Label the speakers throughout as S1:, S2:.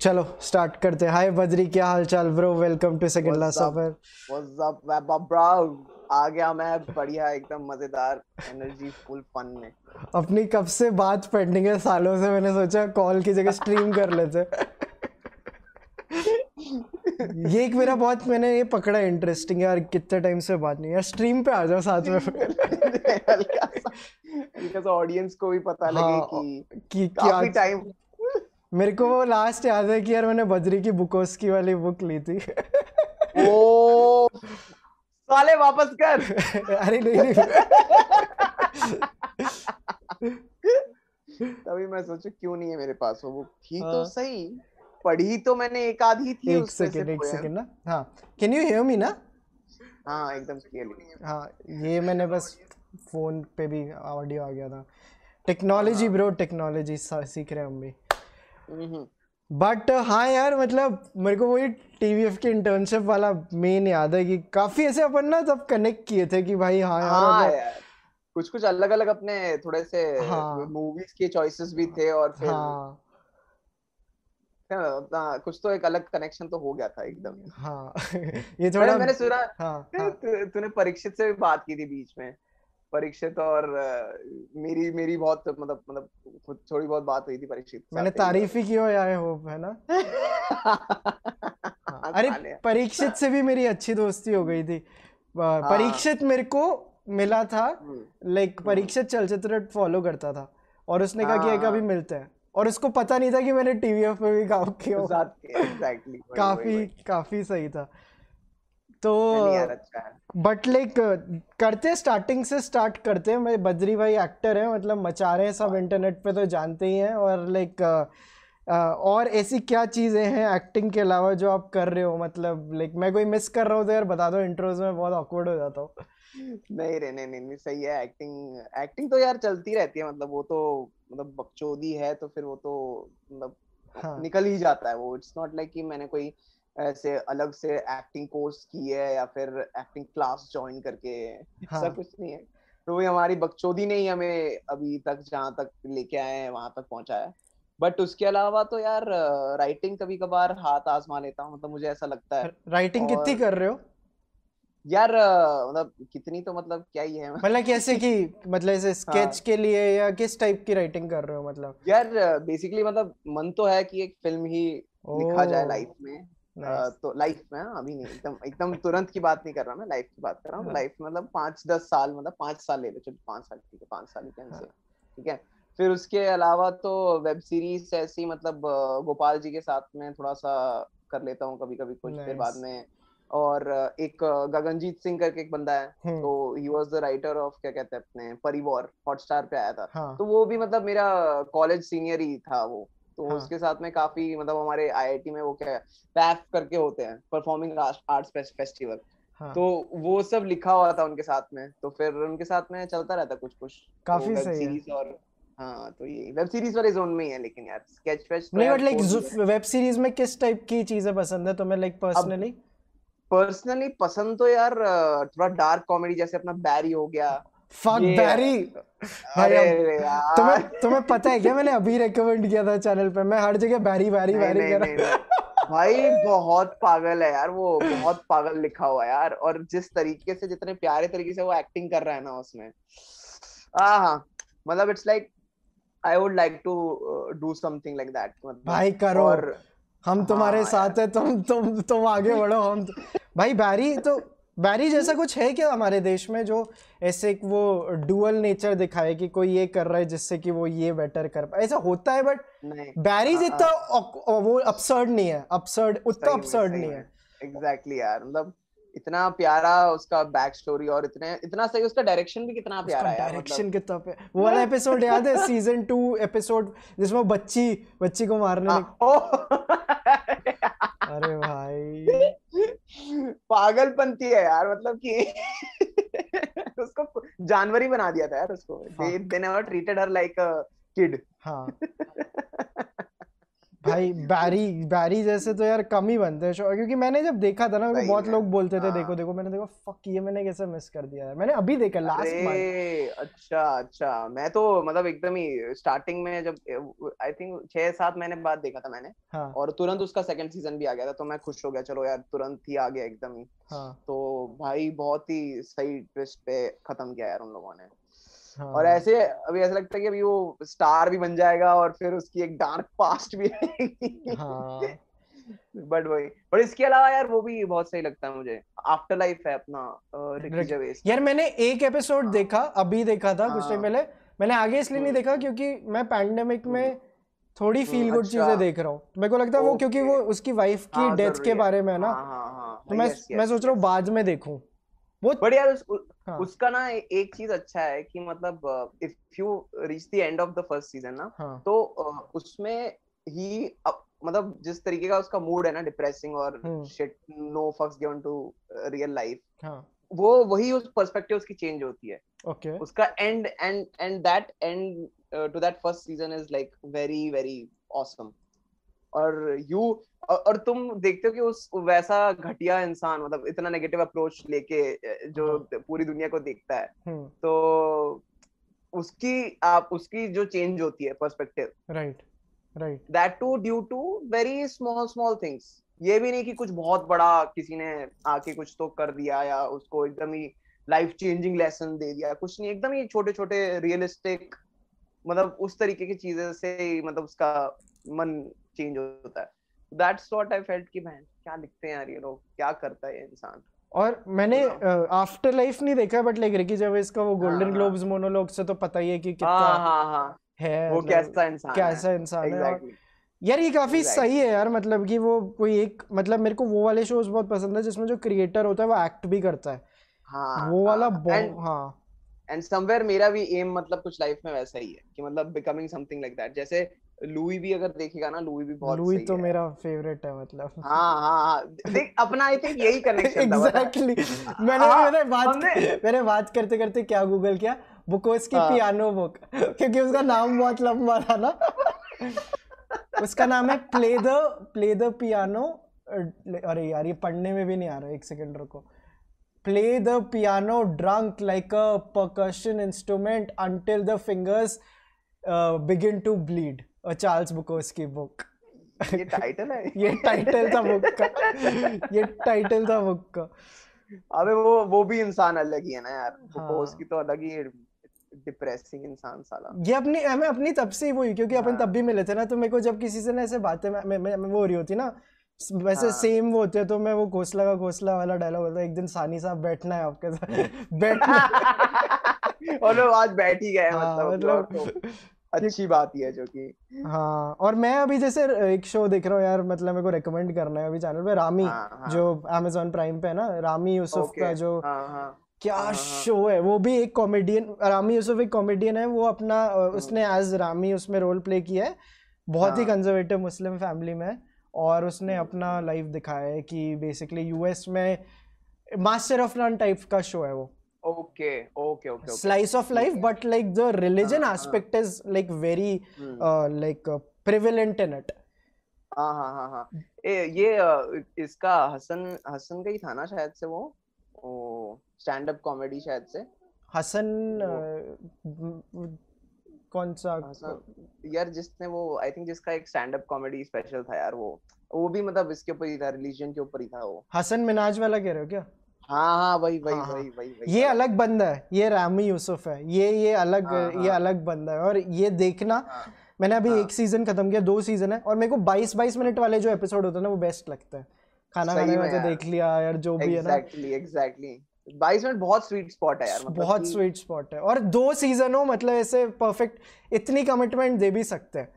S1: चलो स्टार्ट करते हैं। हाय बद्री क्या हाल चाल bro welcome to second last suffer
S2: what's up bro आ गया मैं बढ़िया एकदम मज़ेदार एनर्जी फुल फन में।
S1: अपनी कब से बात पेंडिंग है? सालों से मैंने सोचा कॉल की जगह स्ट्रीम कर लेते। ये एक मेरा बहुत मैंने ये पकड़ा इंटरेस्टिंग यार कितने टाइम से बात नहीं यार स्ट्रीम पे आ जाओ साथ में।
S2: हल्का सा ऑडियंस को भी पता लगे हाँ, कि, कि
S1: काफ़ी टाइम मेरे को वो लास्ट याद है कि यार मैंने बजरी की बुकोस्की वाली बुक ली थी।
S2: ओ साले वापस कर।
S1: अरे नहीं, नहीं।
S2: तभी मैं सोचू क्यों नहीं है मेरे पास वो बुक थी तो हाँ। सही पढ़ी तो मैंने एक आधी थी
S1: एक सेकंड एक सेकंड ना। हाँ। कैन यू हियर मी ना?
S2: हाँ एकदम क्लियरली
S1: हाँ ये मैंने बस फ़ोन पे भी ऑडियो आ गया था। टेक्नोलॉजी ब्रो टेक्नोलॉजी सीख रहे हम भी। बट हाँ यार मतलब मेरे को वही टी वी एफ़ की इंटर्नशिप वाला मेन याद है कि काफ़ी ऐसे अपन ना तब कनेक्ट किए थे कि भाई हाँ यार, हाँ यार।
S2: कुछ कुछ अलग अलग अपने थोड़े से हाँ, मूवीज़ के चॉइसेस भी थे और फिर हाँ, हाँ, कुछ तो एक अलग कनेक्शन तो हो गया था एकदम।
S1: हाँ।
S2: ये थोड़ा मैंने सुना हाँ, हाँ, तूने परीक्षित से भी बात की थी बीच में। परीक्षित और मेरी मेरी बहुत मतलब मतलब थोड़ी बहुत बात हुई थी परीक्षित
S1: मैंने तारीफ़ ही की हो आए हो है ना? हाँ, अरे परीक्षित से भी मेरी अच्छी दोस्ती हो गई थी। हाँ। परीक्षित मेरे को मिला था लाइक हम्म। परीक्षित चलचित्र फॉलो करता था और उसने कहा कि कभी हाँ। मिलते हैं। और उसको पता नहीं था कि मैंने टीवी पे भी काम किया काफ़ी काफ़ी सही था। तो बट लाइक करते स्टार्टिंग से स्टार्ट करते हैं। मैं बद्री भाई एक्टर है मतलब मचा रहे हैं सब इंटरनेट पे तो जानते ही हैं। और लाइक और ऐसी क्या चीज़ें हैं एक्टिंग के अलावा जो आप कर रहे हो? मतलब लाइक मैं कोई मिस कर रहा हूँ तो यार बता दो इंट्रोज में बहुत ऑकवर्ड हो जाता हूँ।
S2: नहीं रे नहीं नहीं सही है। एक्टिंग एक्टिंग तो यार चलती रहती है। मतलब वो तो मतलब बकचोदी है तो फिर वो तो मतलब हाँ. निकल ही जाता है वो। इट्स नॉट लाइक कि मैंने कोई ऐसे अलग से एक्टिंग कोर्स की है या फिर एक्टिंग क्लास ज्वाइन करके हाँ. ऐसा कुछ नहीं है। तो वही हमारी बकचोदी ने ही हमें अभी तक जहाँ तक लेके आए हैं वहाँ तक पहुँचाया बट उसके अलावा तो यार राइटिंग कभी कभार हाथ आजमा लेता हूँ मतलब मुझे ऐसा लगता है।
S1: राइटिंग और... कितनी कर रहे हो?
S2: यार मतलब कितनी तो मतलब क्या ही है।
S1: मतलब कैसे की मतलब ऐसे स्केच हाँ. के लिए या किस टाइप की राइटिंग कर रहे हो मतलब?
S2: यार बेसिकली मतलब मन तो है कि एक फ़िल्म ही लिखा जाए लाइफ में। तो लाइफ में हाँ, अभी नहीं एकदम एकदम तुरंत की बात नहीं कर रहा मैं लाइफ की बात कर रहा हूँ लाइफ हाँ। मतलब पाँच दस साल मतलब पाँच साल ले लो चलो पाँच साल ठीक है पाँच साल ही हाँ। ठीक है फिर उसके अलावा तो वेब सीरीज़ ऐसी मतलब गोपाल जी के साथ में थोड़ा सा कर लेता हूँ कभी कभी कुछ फिर बाद में और एक गगनजीत सिंह करके एक बंदा है हम्म। तो he was the writer of क्या कहते हैं अपने परिवार हॉटस्टार पे आया था हाँ. तो वो भी मतलब मेरा कॉलेज सीनियर ही था वो तो हाँ. उसके साथ में काफ़ी मतलब हमारे आईआईटी में वो क्या है पैफ करके होते हैं परफॉर्मिंग आर्ट्स फेस्टिवल हाँ. तो वो सब लिखा हुआ था उनके साथ में तो फिर उनके साथ में चलता रहता कुछ कुछ।
S1: काफ़ी तो सही है।
S2: और हाँ तो ये वेब सीरीज़ वाले जोन में ही है लेकिन यार स्केच फेस्ट
S1: नहीं बट लाइक वेब सीरीज़ में किस टाइप की चीज़ें पसंद है? तुम्हें लाइक पर्सनली
S2: पर्सनली पसंद तो यार थोड़ा डार्क कॉमेडी जैसे अपना बैरी हो गया
S1: फक बैरी भाई तुम्हें तुम्हें पता है क्या? मैंने अभी रेकमेंड किया था चैनल पे। मैं हर जगह बैरी बैरी बैरी कर रहा
S2: भाई बहुत पागल है यार वो। बहुत पागल लिखा हुआ है यार। और जिस तरीके से जितने प्यारे तरीके से वो एक्टिंग कर रहा है ना उसमें। हाँ मतलब it's like I would like to do something like that
S1: भाई करो। और हम तुम्हारे हाँ, साथ है तुम तुम तुम आगे बढ़ो हम भाई बैरी तो बैरी जैसा कुछ है क्या हमारे देश में जो ऐसे वो डुअल नेचर दिखाए कि कोई ये कर रहा है जिससे कि वो ये बेटर कर पाए? ऐसा होता है बट बैरी जितना हाँ। वो अपसर्ड नहीं है। अपसर्ड उतना अपसर्ड नहीं है।
S2: एग्जैक्टली यार मतलब इतना प्यारा उसका बैक स्टोरी और इतने इतना सही उसका डायरेक्शन भी कितना प्यारा है
S1: डायरेक्शन मतलब... कितना पे वो वाला एपिसोड याद है सीज़न टू एपिसोड जिसमें बच्ची बच्ची को मारने हाँ, अरे भाई।
S2: पागलपंती है यार मतलब कि उसको जानवर ही बना दिया था यार उसको। They they never treated her like a kid हाँ।
S1: भाई बैरी बैरी जैसे तो यार कम ही बनते हैं क्योंकि मैंने जब देखा था ना बहुत लोग बोलते थे देखो हाँ। देखो मैंने देखा फक ये मैंने कैसे मिस कर दिया है मैंने अभी देखा लास्ट
S2: मंथ अच्छा अच्छा मैं तो मतलब एकदम ही स्टार्टिंग में जब आई थिंक छह सात महीने बाद देखा था मैंने हाँ. और तुरंत उसका सेकंड सीज़न भी आ गया था तो मैं खुश हो गया चलो यार तुरंत ही आ गया एकदम ही हाँ. तो भाई बहुत ही सही ट्विस्ट पे खत्म किया यार उन लोगों ने हाँ. और ऐसे अभी ऐसा लगता है कि अभी वो स्टार भी बन जाएगा और फिर उसकी एक डार्क पास्ट भी रहेगी हाँ. बट वही बट इसके अलावा यार वो भी बहुत सही लगता है मुझे आफ्टर लाइफ है अपना
S1: यार मैंने एक एपिसोड हाँ. देखा अभी देखा था कुछ टाइम हाँ। पहले मैंने आगे इसलिए नहीं हम्म। देखा क्योंकि मैं पैंडेमिक में हम्म। थोड़ी फील गुड अच्छा। चीज़ें देख रहा हूँ मेरे को लगता है वो क्योंकि वो उसकी वाइफ की डेथ के बारे में है ना तो मैं मैं सोच रहा हूँ बाद में देखूँ
S2: वो बट यार उस, हाँ. उसका ना एक चीज़ अच्छा है कि मतलब if you reach the end of the first season ना हाँ. तो उसमें ही मतलब जिस तरीके का उसका मूड है ना डिप्रेसिंग और shit no fucks given to real life वो वही उस पर्सपेक्टिव उसकी चेंज होती है
S1: ओके okay.
S2: उसका end end end that end to that first season is like very very awesome और यू और तुम देखते हो कि उस वैसा घटिया इंसान मतलब इतना नेगेटिव अप्रोच लेके जो हाँ. पूरी दुनिया को देखता है हम्म। तो उसकी आप उसकी जो चेंज होती है perspective
S1: right right
S2: that to due to very small small things ये भी नहीं कि कुछ बहुत बड़ा किसी ने आके कुछ तो कर दिया या उसको एकदम ही लाइफ चेंजिंग लेसन दे दिया कुछ नहीं एकदम ही छोटे छोटे रियलिस्टिक मतलब उस तरीके की चीज़ें से मतलब उसका मन चेंज होता है। दैट्स व्हाट आई फेल्ट कि मैन क्या लिखते हैं यार ये लोग? क्या करता है इंसान?
S1: और मैंने आफ्टर लाइफ नहीं देखा बट लाइक रिकी जब इसका वो गोल्डन ग्लोब्स मोनोलॉग से तो पता ही है कि कितना हाँ, हाँ, हाँ. है
S2: वो कैसा इंसान
S1: कैसा इंसान है। यार ये काफ़ी सही है यार मतलब कि वो कोई एक मतलब मेरे को वो वाले शोज़ बहुत पसंद है जिसमें जो क्रिएटर होता है वो एक्ट भी करता है। हाँ, वो वाला हाँ।
S2: एंड समवेयर मेरा भी एम मतलब कुछ लाइफ में वैसा ही है कि मतलब बिकमिंग समथिंग लाइक दैट जैसे लुई भी अगर देखेगा ना लुई भी बहुत
S1: लुई तो है। मेरा फेवरेट है मतलब।
S2: हाँ हाँ हाँ। देख अपना आई थिंक यही कनेक्शन
S1: एग्जैक्टली मैंने हाँ, मैंने बात मैंने बात करते करते क्या गूगल किया? बुकोस की पियानो बुक क्योंकि उसका नाम बहुत लंबा था ना। उसका नाम है play the play the piano अरे यार ये पढ़ने में भी नहीं आ रहा एक सेकंड रुको। Play the piano drunk like a percussion instrument until the fingers uh, begin to bleed a Charles Bukowski book.
S2: ये टाइटल है?
S1: ये टाइटल था बुक का. ये टाइटल था बुक का.
S2: अबे वो वो भी इंसान अलग ही है ना यार. बुकोस्की हाँ. तो अलग ही डिप्रेसिंग इंसान साला.
S1: ये अपनी मैं अपनी तब से ही वो क्योंकि अपन हाँ. तब भी मिले थे ना तो मेरे को जब किसी से ना ऐसे बातें मैं, मैं, मैं वो हो रही होती ना वैसे हाँ. सेम वो होते तो मैं वो घोसला का घोसला वाला डायलॉग होता एक दिन सानी साहब बैठना है आपके साथ. बैठना
S2: और वो आज बैठ ही गए हाँ, मतलब, मतलब अच्छी बात ही है जो कि।
S1: हाँ और मैं अभी जैसे एक शो देख रहा हूँ यार मतलब मेरे को रेकमेंड करना है अभी चैनल पे रामी हाँ, हाँ. जो अमेजोन प्राइम पे है ना रामी यूसुफ का जो हाँ, हाँ. क्या हाँ, शो हाँ, हाँ। है वो भी एक कॉमेडियन रामी यूसुफ एक कॉमेडियन है वो अपना उसने एज रामी उसमें रोल प्ले किया है बहुत ही कंजर्वेटिव मुस्लिम फैमिली में और उसने अपना लाइफ दिखाया है कि बेसिकली यूएस में मास्टर ऑफ़ नन टाइप का शो है वो।
S2: Okay okay okay
S1: slice of life but like the religion aspect is like very like prevalent in it
S2: हाँ हाँ हाँ हाँ। ये इसका हसन हसन का ही था ना शायद से वो? स्टैंड अप कॉमेडी शायद से।
S1: हसन कौन सा?
S2: हसन यार जिसने वो आई थिंक जिसका एक स्टैंड अप कॉमेडी स्पेशल था यार वो। वो भी मतलब इसके ऊपर ही था रिलीजन के ऊपर ही था वो।
S1: हसन मिनाज वाला कह रहे हो क्या?
S2: हाँ हाँ वही वही हाँ, हाँ। वही वही
S1: वही ये अलग बंदा है ये रामी यूसुफ है ये ये अलग हाँ, ये हाँ। अलग बंदा है और ये देखना हाँ, मैंने अभी हाँ, एक सीज़न खत्म किया दो सीज़न है और मेरे को 22 22 मिनट वाले जो एपिसोड होते हैं ना वो बेस्ट लगते हैं। खाना खाने में देख लिया यार जो भी है ना।
S2: एग्जैक्टली एग्जैक्टली बाईस मिनट बहुत स्वीट स्पॉट है यार
S1: मतलब बहुत स्वीट स्पॉट है और दो सीज़न हो मतलब ऐसे परफेक्ट इतनी कमिटमेंट दे भी सकते हैं।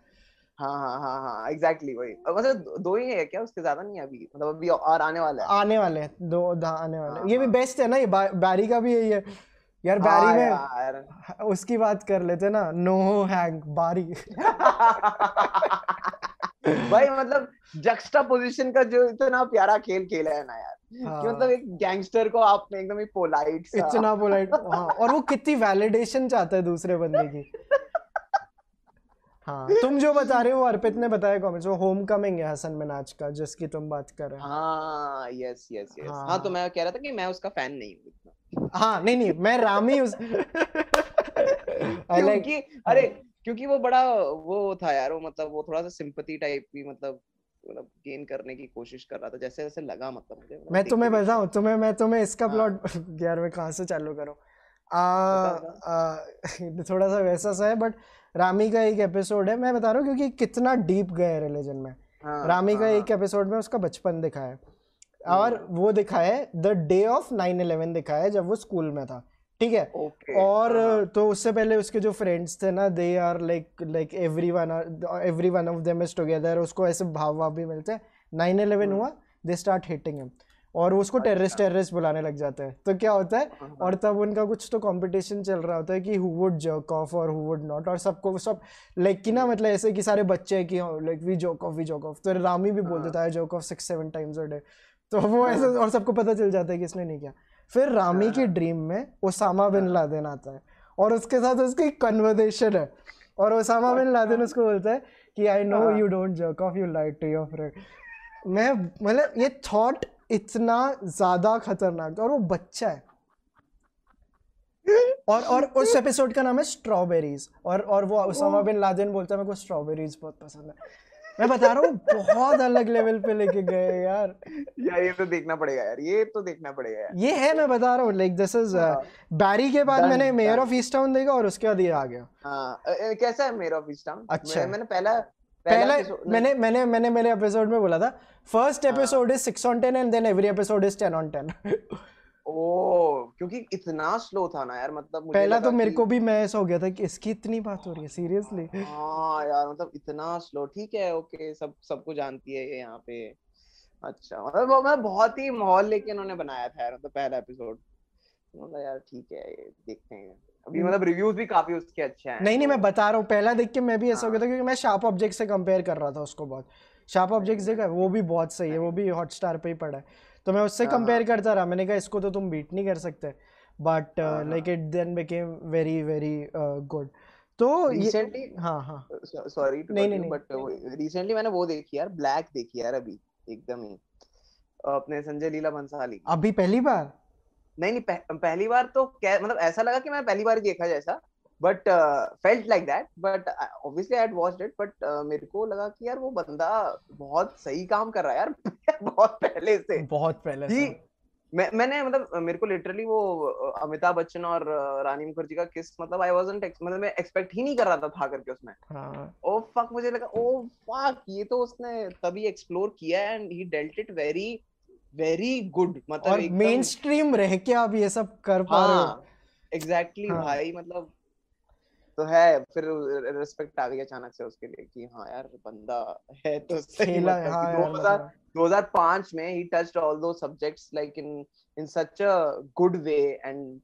S2: हाँ हाँ हाँ हाँ एग्जैक्टली वही। मतलब दो ही है क्या? उसके ज़्यादा नहीं है अभी? मतलब अभी और आने वाला है।
S1: आने वाले हैं दो आने वाले हाँ, ये भी बेस्ट हाँ। ना ये बैरी का भी यही है यार बैरी हाँ, में यार। उसकी बात कर लेते ना नो हैंग बारी
S2: भाई मतलब जक्स्टा पोजीशन का जो इतना प्यारा खेल खेला है ना यार हाँ. कि मतलब एक गैंगस्टर को आपने एकदम ही पोलाइट
S1: सा। इतना पोलाइट हाँ और वो कितनी वैलिडेशन चाहता है दूसरे बंदे की। हाँ। तुम जो बता रहे हो अर्पित ने बताया कमेंट्स वो होम कमिंग है हसन मिनाज का जिसकी तुम बात कर रहे
S2: हो। हाँ यस यस यस हाँ। तो मैं कह रहा था कि मैं उसका फ़ैन नहीं हूँ इतना।
S1: हाँ नहीं नहीं मैं रामी उस
S2: क्योंकि अरे क्योंकि वो बड़ा वो था यार वो मतलब वो थोड़ा सा सिंपथी टाइप की मतलब मतलब गेन करने की कोशिश कर रहा था जैसे जैसे लगा मतलब मुझे मतलब
S1: मैं तुम्हें बताऊँ तुम्हें मैं तुम्हें इसका प्लॉट। यार मैं कहाँ से चालू करूँ। आ, थोड़ा सा वैसा सा है बट रामी का एक एपिसोड है मैं बता रहा हूँ क्योंकि कितना डीप गए रिलीजन में। हाँ, रामी का हाँ, एक एपिसोड में उसका बचपन दिखाया है। और वो दिखाया है the day of nine eleven दिखाया है जब वो स्कूल में था ठीक है? Okay, और हाँ. तो उससे पहले उसके जो फ्रेंड्स थे ना they are like like every one every one of them is together उसको ऐसे भाव भाव भी मिलते हैं। नाइन इलेवन हुआ दे स्टार्ट हिटिंग हिम और उसको टेररिस्ट अच्छा। टेररिस्ट बुलाने लग जाते हैं। तो क्या होता है हाँ, हाँ। और तब उनका कुछ तो कंपटीशन चल रहा होता है कि हु वुड जर्क ऑफ़ और हु वुड नॉट और सबको सब लाइक कि ना मतलब ऐसे कि सारे बच्चे हैं कि like we joke off we joke off तो रामी भी बोल देता है joke off six seven times a day तो वो ऐसे और सबको पता चल जाता है कि इसने नहीं किया। फिर रामी की ड्रीम हाँ। में ओसामा बिन हाँ। लादेन आता है और उसके साथ उसकी कन्वर्सेशन है। और ओसामा बिन लादेन उसको बोलता है कि I know you don't jerk off you like to your friend मैं मतलब ये थॉट इतना ज़्यादा खतरनाक और वो बच्चा है। और और उस एपिसोड का नाम है स्ट्रॉबेरीज और और वो ओसामा बिन लादेन बोलता है मेरे को स्ट्रॉबेरीज बहुत पसंद है। मैं बता रहा हूँ बहुत अलग लेवल पे लेके गए यार।
S2: यार ये तो देखना पड़ेगा यार ये तो देखना पड़ेगा यार।
S1: ये है मैं बता रहा हूँ लाइक दिस इज़ बैरी के बाद मैंने मेयर ऑफ़ ईस्ट टाउन देखा और उसके बाद ये आ गया।
S2: हाँ कैसा है मेयर ऑफ़ ईस्ट टाउन
S1: अच्छा।
S2: मैंने पहला
S1: पहला मैंने मैंने मैंने मेरे एपिसोड में बोला था। First episode is six on ten and then every episode is ten on ten
S2: ओ क्योंकि इतना स्लो था ना यार मतलब
S1: मुझे पहला तो मेरे को भी मैस हो गया था कि इसकी इतनी बात हो रही है सीरियसली
S2: हाँ यार मतलब इतना स्लो ठीक है ओके सब सबको जानती है ये यहाँ पे। अच्छा मतलब मैं बहुत ही माहौल लेके उन्होंने बनाया था यार मतलब पहला एपिसोड मतलब यार ठीक है ये देखते हैं। अभी। मतलब रिव्यूज़ भी काफ़ी उसके अच्छे हैं
S1: नहीं नहीं मैं बता रहा हूँ पहला देख के मैं भी ऐसा हो गया था हाँ। क्योंकि मैं शार्प ऑब्जेक्ट से कंपेयर कर रहा था उसको बहुत। शार्प ऑब्जेक्ट्स देखा वो भी बहुत सही है वो भी हॉटस्टार पे ही पड़ा है। तो मैं उससे कंपेयर हाँ, हाँ। करता रहा मैंने कहा इसको तो तुम बीट नहीं कर सकते। But like it then became very very good तो
S2: रिसेंटली
S1: हाँ हाँ।
S2: सॉरी नहीं नहीं बट रिसेंटली मैंने वो देखी यार ब्लैक देखी यार अभी एकदम ही। अपने संजय लीला भंसाली
S1: अभी पहली बार?
S2: नहीं नहीं पह, पहली बार तो क्या मतलब ऐसा लगा कि मैं पहली बार देखा जैसा but felt like that but obviously I watched it but मेरे को लगा कि यार वो बंदा बहुत सही काम कर रहा है यार बहुत पहले से।
S1: बहुत पहले से।
S2: मैं मैंने मतलब मेरे को लिटरली वो अमिताभ बच्चन और रानी मुखर्जी का किस मतलब आई वाजंट मतलब मैं एक्सपेक्ट ही नहीं कर रहा था था करके उसमें। हाँ. ओ फक मुझे लगा ओ फक ये तो उसने तभी एक्सप्लोर किया and he dealt it very very good
S1: मतलब और मेन स्ट्रीम रह के आप ये सब कर पा रहे हो।
S2: एग्जैक्टली हाँ. भाई मतलब तो है फिर रिस्पेक्ट आ गई अचानक से उसके लिए कि हाँ यार बंदा है तो सही मतलब हाँ 2005 में ही टच्ड ऑल दो subjects like in in such a good way and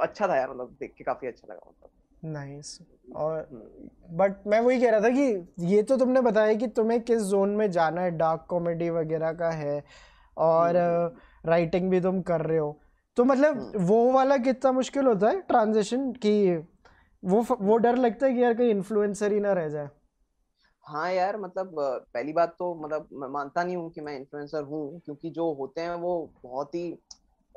S2: अच्छा था यार मतलब देख के काफ़ी अच्छा लगा मतलब।
S1: नाइस और बट। मैं वही कह रहा था कि ये तो तुमने बताया कि तुम्हें किस जोन में जाना है डार्क कॉमेडी वगैरह का है और राइटिंग हम्म, हम्म। भी तुम कर रहे हो तो मतलब हम्म। वो वाला कितना मुश्किल होता है ट्रांजिशन कि वो वो डर लगता है कि यार कहीं इन्फ्लुएंसर ही ना रह जाए
S2: हाँ यार मतलब पहली बात तो मतलब मैं मानता नहीं हूँ कि मैं इन्फ्लुएंसर हूँ क्योंकि जो होते हैं वो बहुत ही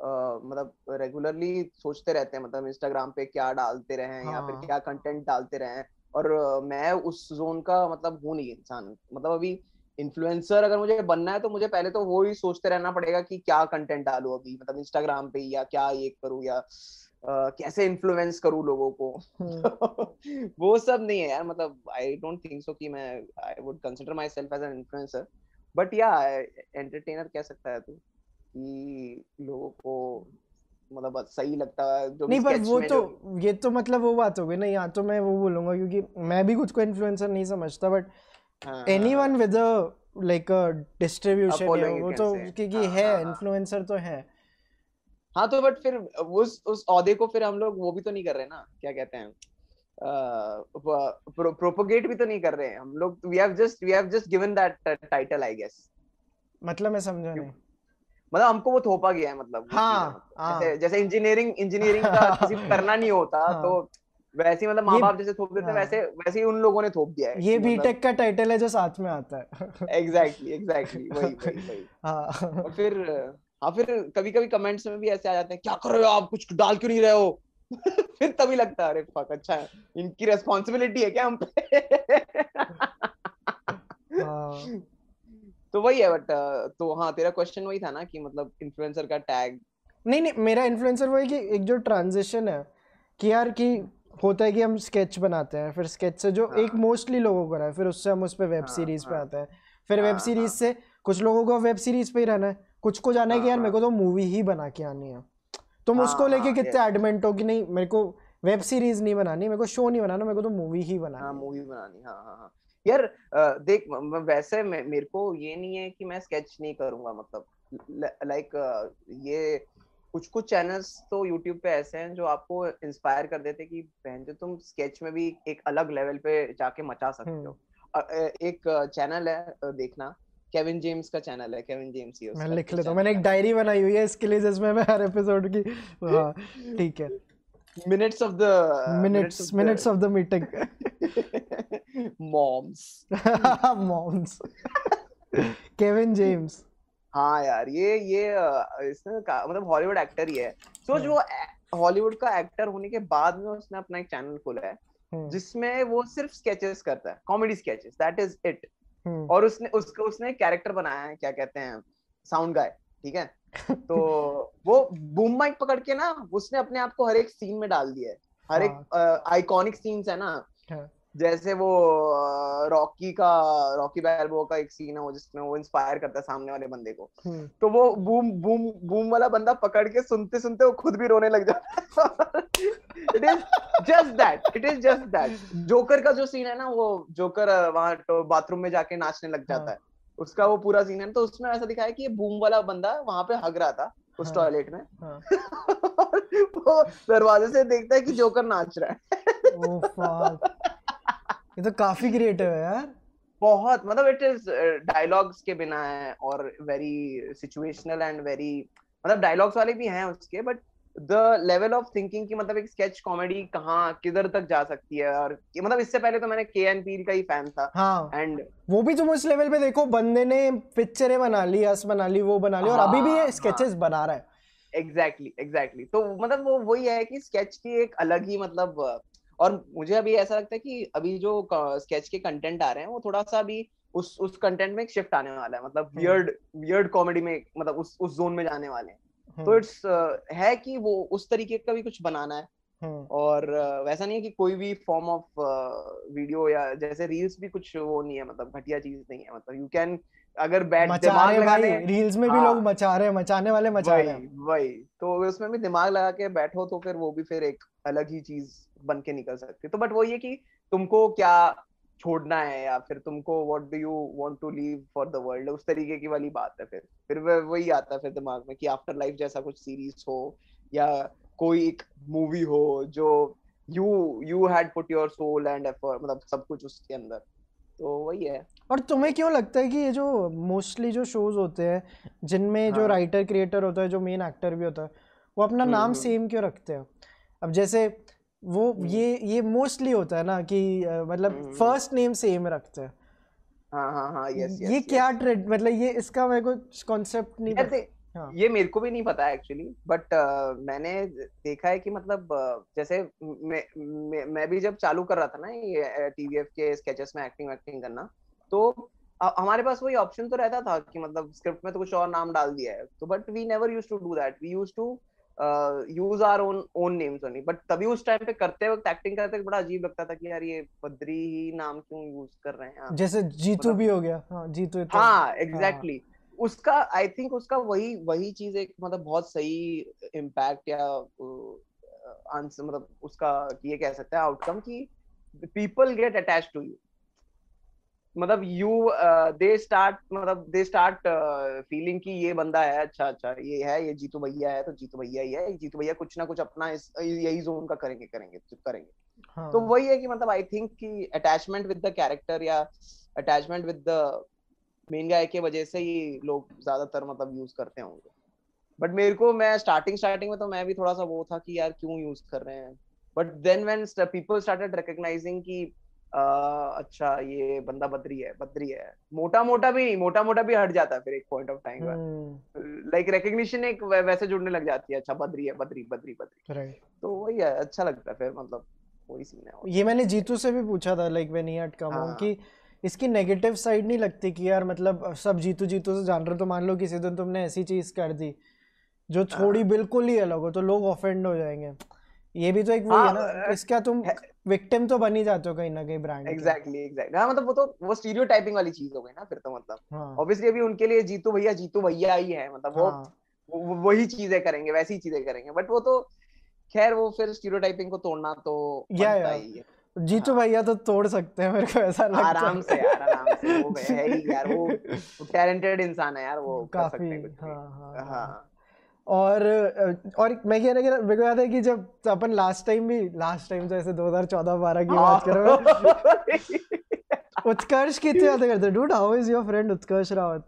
S2: मतलब रेगुलरली सोचते रहते हैं मतलब इंस्टाग्राम पे क्या डालते रहे हाँ। या फिर हाँ। क्या कंटेंट डालते रहे और मैं उस जोन का मतलब हूँ नहीं इंसान मतलब अभी इन्फ्लुएंसर अगर मुझे बनना है तो मुझे पहले तो वो ही सोचते रहना पड़ेगा कि क्या कंटेंट डालू अभी मतलब इंस्टाग्राम पे या क्या ये करूँ या Uh, कैसे इन्फ्लुएंस करूँ लोगों को हम्म। वो सब नहीं है यार मतलब आई डोंट थिंक सो कि मैं I would consider myself as an influencer but या एंटरटेनर कह सकता है तू कि लोगों को मतलब सही लगता है
S1: जो नहीं पर वो तो ये तो मतलब वो बात हो गई ना यहाँ तो मैं वो बोलूँगा क्योंकि मैं भी खुद को इन्फ्लुएंसर नहीं समझता but anyone with like distribution वो तो क्योंकि हाँ, है इन्फ्लुएंसर हाँ, हाँ। तो है।
S2: हाँ तो बट फिर उस उस औहदे को फिर हम लोग वो भी तो नहीं कर रहे ना क्या कहते हैं? प्रोपोगेट भी तो नहीं कर रहे हैं हम लोग we have just we have just given that title I guess
S1: मतलब मैं समझा नहीं।
S2: मतलब हमको वो थोपा गया है मतलब
S1: हाँ,
S2: हाँ, जैसे जैसे इंजीनियरिंग इंजीनियरिंग का किसी करना नहीं होता हाँ, तो वैसे मतलब माँ बाप जैसे थोप देते हाँ, वैसे वैसे ही उन लोगों ने थोप दिया
S1: है। ये बीटेक मतलब... का टाइटल है जो साथ में आता है।
S2: एग्जैक्टली एग्जैक्टली वही वही हाँ। और फिर हाँ फिर कभी कभी कमेंट्स में भी ऐसे आ जाते हैं क्या कर रहे हो आप? कुछ डाल क्यों नहीं रहे हो? फिर तभी लगता है अरे फक अच्छा है इनकी रेस्पॉन्सिबिलिटी है क्या हम पे। तो वही है बट तो हाँ तेरा क्वेश्चन वही था ना कि मतलब इन्फ्लुएंसर का टैग
S1: नहीं नहीं मेरा इन्फ्लुएंसर वही कि एक जो ट्रांजिशन है कि यार कि होता है कि हम स्केच बनाते हैं फिर स्केच से जो हाँ. एक मोस्टली लोगों को रहा है फिर उससे हम उस पर वेब हाँ, सीरीज़ हाँ, पे आते हैं। फिर हाँ, वेब सीरीज़ हाँ, से कुछ लोगों को वेब सीरीज़ पे ही रहना है। कुछ को जाना है कि यार मेरे को तो मूवी ही बना के आनी है। तुम हाँ, उसको लेके हाँ, कितने एडमेंट हो कि नहीं मेरे को वेब सीरीज़ नहीं बनानी मेरे को शो नहीं बनाना मेरे को तो मूवी ही बनानी
S2: हाँ। मूवी बनानी हाँ हाँ हाँ। यार देख वैसे मेरे को ये नहीं है कि मैं स्केच नहीं करूँगा मतलब लाइक ये कुछ कुछ चैनल्स तो यूट्यूब पे ऐसे हैं जो आपको इंस्पायर कर देते कि बहन जो तुम स्केच में भी एक अलग लेवल पे जाके मचा सकते हो। हम्म। एक चैनल है देखना केविन जेम्स का चैनल है केविन जेम्स ही
S1: मैं लिख लेता हूँ मैंने एक डायरी बनाई हुई है इसके लिए जिसमें मैं हर एपिसोड की हाँ ठीक है।
S2: Minutes of the
S1: minutes minutes of the meeting
S2: moms
S1: moms Kevin James
S2: हाँ यार ये ये इसने मतलब हॉलीवुड एक्टर ही है। सोच वो हॉलीवुड का एक्टर होने के बाद में उसने अपना एक चैनल खोला है हम्म। जिसमें वो सिर्फ़ स्केचेस करता है comedy sketches that is it. और उसने उसको उसने कैरेक्टर बनाया है क्या कहते हैं साउंड गाय ठीक है? तो वो बूम माइक पकड़ के ना उसने अपने आप को हर एक सीन में डाल दिया है हर एक आइकॉनिक हाँ। सीन्स है ना हाँ। जैसे वो रॉकी का रॉकी बैल्बो का एक सीन है वो जिसमें वो इंस्पायर करता है सामने वाले बंदे को हम्म। तो वो बूम बूम बूम वाला बंदा पकड़ के सुनते सुनते वो खुद भी रोने लग जाता है it is just that it is just that joker का जो सीन है ना वो जोकर वहाँ तो बाथरूम में जाके नाचने लग जाता हाँ। उसका वो पूरा सीन है तो उसमें ऐसा दिखाया कि ये बूम वाला बंदा वहाँ पे हग रहा था उस टॉयलेट हाँ। में हाँ। वो दरवाजे से देखता है कि जोकर नाच रहा है
S1: ये तो काफ़ी क्रिएटिव है यार
S2: बहुत मतलब इट इज़ डायलॉग्स के बिना है और वेरी सिचुएशनल एंड वेरी मतलब डायलॉग्स वाले भी हैं उसके but the level of thinking की मतलब एक स्केच कॉमेडी कहाँ किधर तक जा सकती है? और मतलब इससे पहले तो मैंने के एन पील का ही फ़ैन था।
S1: हाँ। एंड वो भी तुम उस लेवल पे देखो बंदे ने पिक्चरें बना ली हस बना ली वो बना ली और अभी भी ये स्केचेस हाँ, बना रहा है।
S2: Exactly exactly, exactly exactly. तो मतलब वो वही है कि स्केच की एक अलग ही मतलब और मुझे अभी ऐसा लगता है कि अभी जो स्केच के कंटेंट आ रहे हैं वो थोड़ा सा अभी उस उस कंटेंट में एक शिफ्ट आने वाला है। मतलब वियर्ड वियर्ड कॉमेडी में मतलब उस उस जोन में जाने वाले हैं। तो इट्स uh, है कि वो उस तरीके का भी कुछ बनाना है। हम्म। और uh, वैसा नहीं है कि कोई भी फॉर्म ऑफ़ वीडियो या जैसे रील्स भी कुछ वो नहीं है मतलब घटिया चीज़ नहीं है मतलब यू कैन अगर बैठ
S1: दिमाग लगाने रील्स में भी हाँ, लोग मचा रहे हैं मचाने वाले मचा रहे हैं।
S2: वही तो उसमें भी दिमाग लगा के बैठो तो फिर वो भी फिर एक अलग ही चीज़ बन के निकल सकती है। तो बट वो ये कि तुमको क्या छोड़ना है या फिर तुमको what do you want to leave for the world उस तरीके की वाली बात है फिर। फिर वही आता है फिर दिमाग में कि आफ्टर लाइफ जैसा कुछ सीरीज़ हो या कोई एक मूवी हो जो you you had put your soul and effort मतलब सब कुछ उसके अंदर। तो वही है।
S1: और तुम्हें क्यों लगता है कि ये जो मोस्टली जो शोज़ होते हैं जिनमें हाँ. जो राइटर क्रिएटर होता है जो मेन एक्टर भी होता है वो अपना हम्म, नाम सेम हम्म। क्यों रखते हैं? अब जैसे वो हम्म। ये ये मोस्टली होता है ना कि मतलब फ़र्स्ट नेम सेम रखते हैं।
S2: हाँ हाँ हाँ यस
S1: ये क्या ट्रेड मतलब ये इसका मेरे को कॉन्सेप्ट नहीं
S2: पता। हाँ. ये मेरे को भी नहीं पता एक्चुअली बट uh, मैंने देखा है कि मतलब uh, जैसे मैं, मैं मैं भी जब चालू कर रहा था ना ये टीवीएफ के स्केचेस में एक्टिंग एक्टिंग करना तो हमारे पास वही ऑप्शन तो रहता था कि मतलब स्क्रिप्ट में तो कुछ और नाम डाल दिया है। तो but we never use to do that we use to use our own own names only but तभी उस टाइम पे करते वक्त एक्टिंग करते वक्त बड़ा अजीब लगता था कि यार ये बद्री ही नाम क्यों यूज़ कर रहे हैं
S1: जैसे जीतू मतलब, भी हो गया हाँ जीतू
S2: हाँ एग्जैक्टली exactly. हाँ. उसका आई थिंक उसका वही वही चीज़ एक मतलब बहुत सही इम्पैक्ट या आंसर मतलब उसका ये कह सकते हैं आउटकम कि people get attach to you मतलब यू दे स्टार्ट मतलब दे स्टार्ट फीलिंग कि ये बंदा है अच्छा अच्छा ये है ये जीतू भैया है तो जीतू भैया ही है जीतू भैया कुछ ना कुछ अपना इस यही जोन का करेंगे करेंगे करेंगे। हाँ. तो वही है कि मतलब आई थिंक कि अटैचमेंट विद द कैरेक्टर या attachment with the main guy के वजह से ही लोग ज़्यादातर मतलब यूज़ करते होंगे। बट मेरे को मैं स्टार्टिंग स्टार्टिंग में तो मैं भी थोड़ा सा वो था कि यार क्यों यूज़ कर रहे हैं। But then when people started recognising कि Uh, अच्छा ये बंदा बद्री है बद्री है। मोटा मोटा भी नहीं मोटा मोटा भी हट जाता है फिर एक पॉइंट ऑफ़ टाइम पर लाइक रिकग्निशन एक वैसे जुड़ने लग जाती है। अच्छा बद्री है बद्री बद्री बद्री। तो वही है अच्छा लगता है फिर मतलब वही सीन है
S1: ये मैंने जीतू से भी पूछा था like when he had come on कि इसकी नेगेटिव साइड नहीं लगती कि यार मतलब सब जीतू जीतू से जान रहे तो मान लो किसी दिन तुमने ऐसी चीज़ कर दी जो थोड़ी हाँ। बिल्कुल ही अलग हो तो लोग ऑफेंड हो जाएँगे। ये भी तो एक वही है हाँ, ना इसका तुम विक्टिम तो बन ही जाते हो कहीं ना कहीं ब्रांड
S2: एग्जैक्टली एग्जैक्टली हाँ मतलब वो तो वो स्टीरियोटाइपिंग वाली चीज़ हो गई ना फिर तो मतलब ऑब्वियसली हाँ. अभी उनके लिए जीतू भैया जीतू भैया ही है मतलब वो हाँ. वही चीज़ें करेंगे वैसी चीज़ें करेंगे बट वो तो खैर वो फिर स्टीरियोटाइपिंग को तोड़ना तो
S1: या, या. ही है जीतू हाँ. भैया तो तोड़ सकते हैं मेरे को ऐसा लगता
S2: है आराम से यार आराम से वो है ही यार वो टैलेंटेड इंसान है यार वो
S1: कर सकते हैं हाँ हाँ, हाँ. और और मैं कह रहा मेरे को याद है कि जब अपन लास्ट टाइम भी लास्ट टाइम तो ऐसे 2014-12 की बात कर। रहे हैं उत्कर्ष की तो याद करते dude how is your friend Utkarsh Rawat?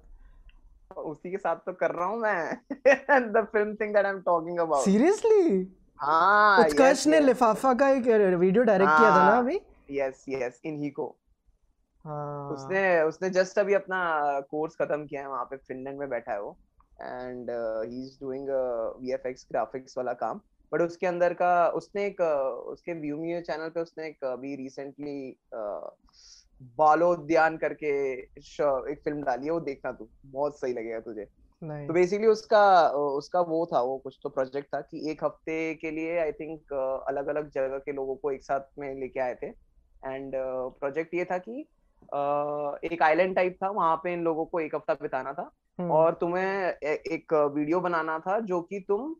S2: उसी के साथ तो कर रहा हूँ मैं। The film thing that I am talking about
S1: seriously
S2: हाँ
S1: उत्कर्ष ने लिफाफा का एक वीडियो डायरेक्ट किया था ना अभी?
S2: यस यस इन ही को हाँ। उसने उसने जस्ट अभी अपना कोर्स खत्म किया है वहाँ पे फिनलैंड में बैठा है वो। And he is doing VFX graphics वाला काम बट उसके अंदर का उसने एक उसके व्यूमियो चैनल पे उसने एक अभी रिसेंटली uh, बालोद्यान करके एक फ़िल्म डाली है वो देखना तू बहुत सही लगेगा तुझे तो बेसिकली उसका उसका वो था वो कुछ तो प्रोजेक्ट था कि एक हफ़्ते के लिए आई थिंक अलग अलग जगह के लोगों को एक साथ में लेके आए थे एंड प्रोजेक्ट ये था कि एक आइलैंड टाइप था वहाँ पे इन लोगों को एक हफ़्ता बिताना था। और तुम्हें एक वीडियो बनाना था जो कि तुम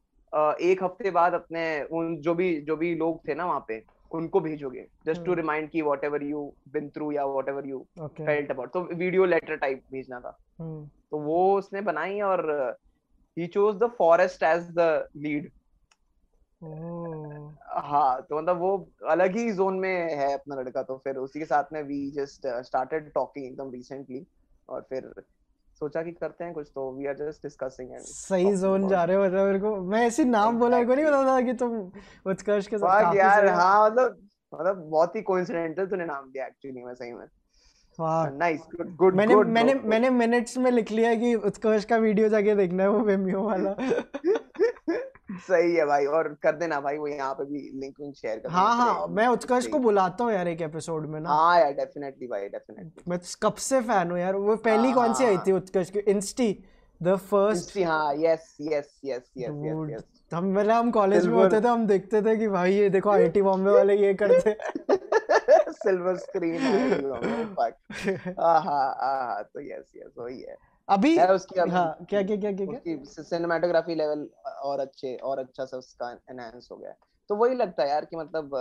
S2: एक हफ़्ते बाद अपने उन जो भी जो भी लोग थे ना वहाँ पे उनको भेजोगे। जस्ट टू रिमाइंड की whatever you been through या whatever you felt about तो वीडियो लेटर टाइप भेजना था। हम्म। तो वो उसने बनाई और he chose the forest as the lead हाँ तो मतलब वो अलग ही जोन में है अपना लड़का तो फिर उसी के साथ में वी जस्ट स्टार्टेड टॉकिंग एकदम रिसेंटली और फिर सोचा कि करते हैं कुछ तो we are just discussing and
S1: सही जोन जा रहे हो मतलब मेरे को मैं ऐसे नाम बोला मेरे को नहीं पता था कि तुम उत्कर्ष के
S2: साथ काफ़ी यार हाँ मतलब मतलब बहुत ही कोइंसिडेंटल तूने नाम दिया एक्चुअली मैं सही में। नाइस गुड गुड
S1: मैंने मैंने मैंने मिनट्स में लिख लिया कि उत्कर्ष का वीडियो जाके देखना है वो वेमियो वाला।
S2: सही है भाई और कर देना भाई वो यहाँ पे भी लिंक विंक शेयर कर
S1: हाँ हाँ मैं उत्कर्ष को बुलाता हूँ यार एक एपिसोड में ना।
S2: हाँ यार डेफिनेटली भाई डेफिनेटली
S1: मैं कब से फ़ैन हूँ यार वो पहली हाँ, कौन सी आई हाँ। थी उत्कर्ष की? इंस्टी द फ़र्स्ट
S2: हाँ yes yes yes yes yes
S1: हम मतलब हम कॉलेज में होते थे हम देखते थे कि भाई ये देखो आईटी बॉम्बे वाले ये करते।
S2: सिल्वर स्क्रीन हाँ हाँ हाँ तो यस यस वही है।
S1: अभी है उसकी अभी हाँ क्या क्या क्या क्या
S2: उसकी सिनेमेटोग्राफी लेवल और अच्छे और अच्छा से उसका एनहांस हो गया तो वही लगता है यार कि मतलब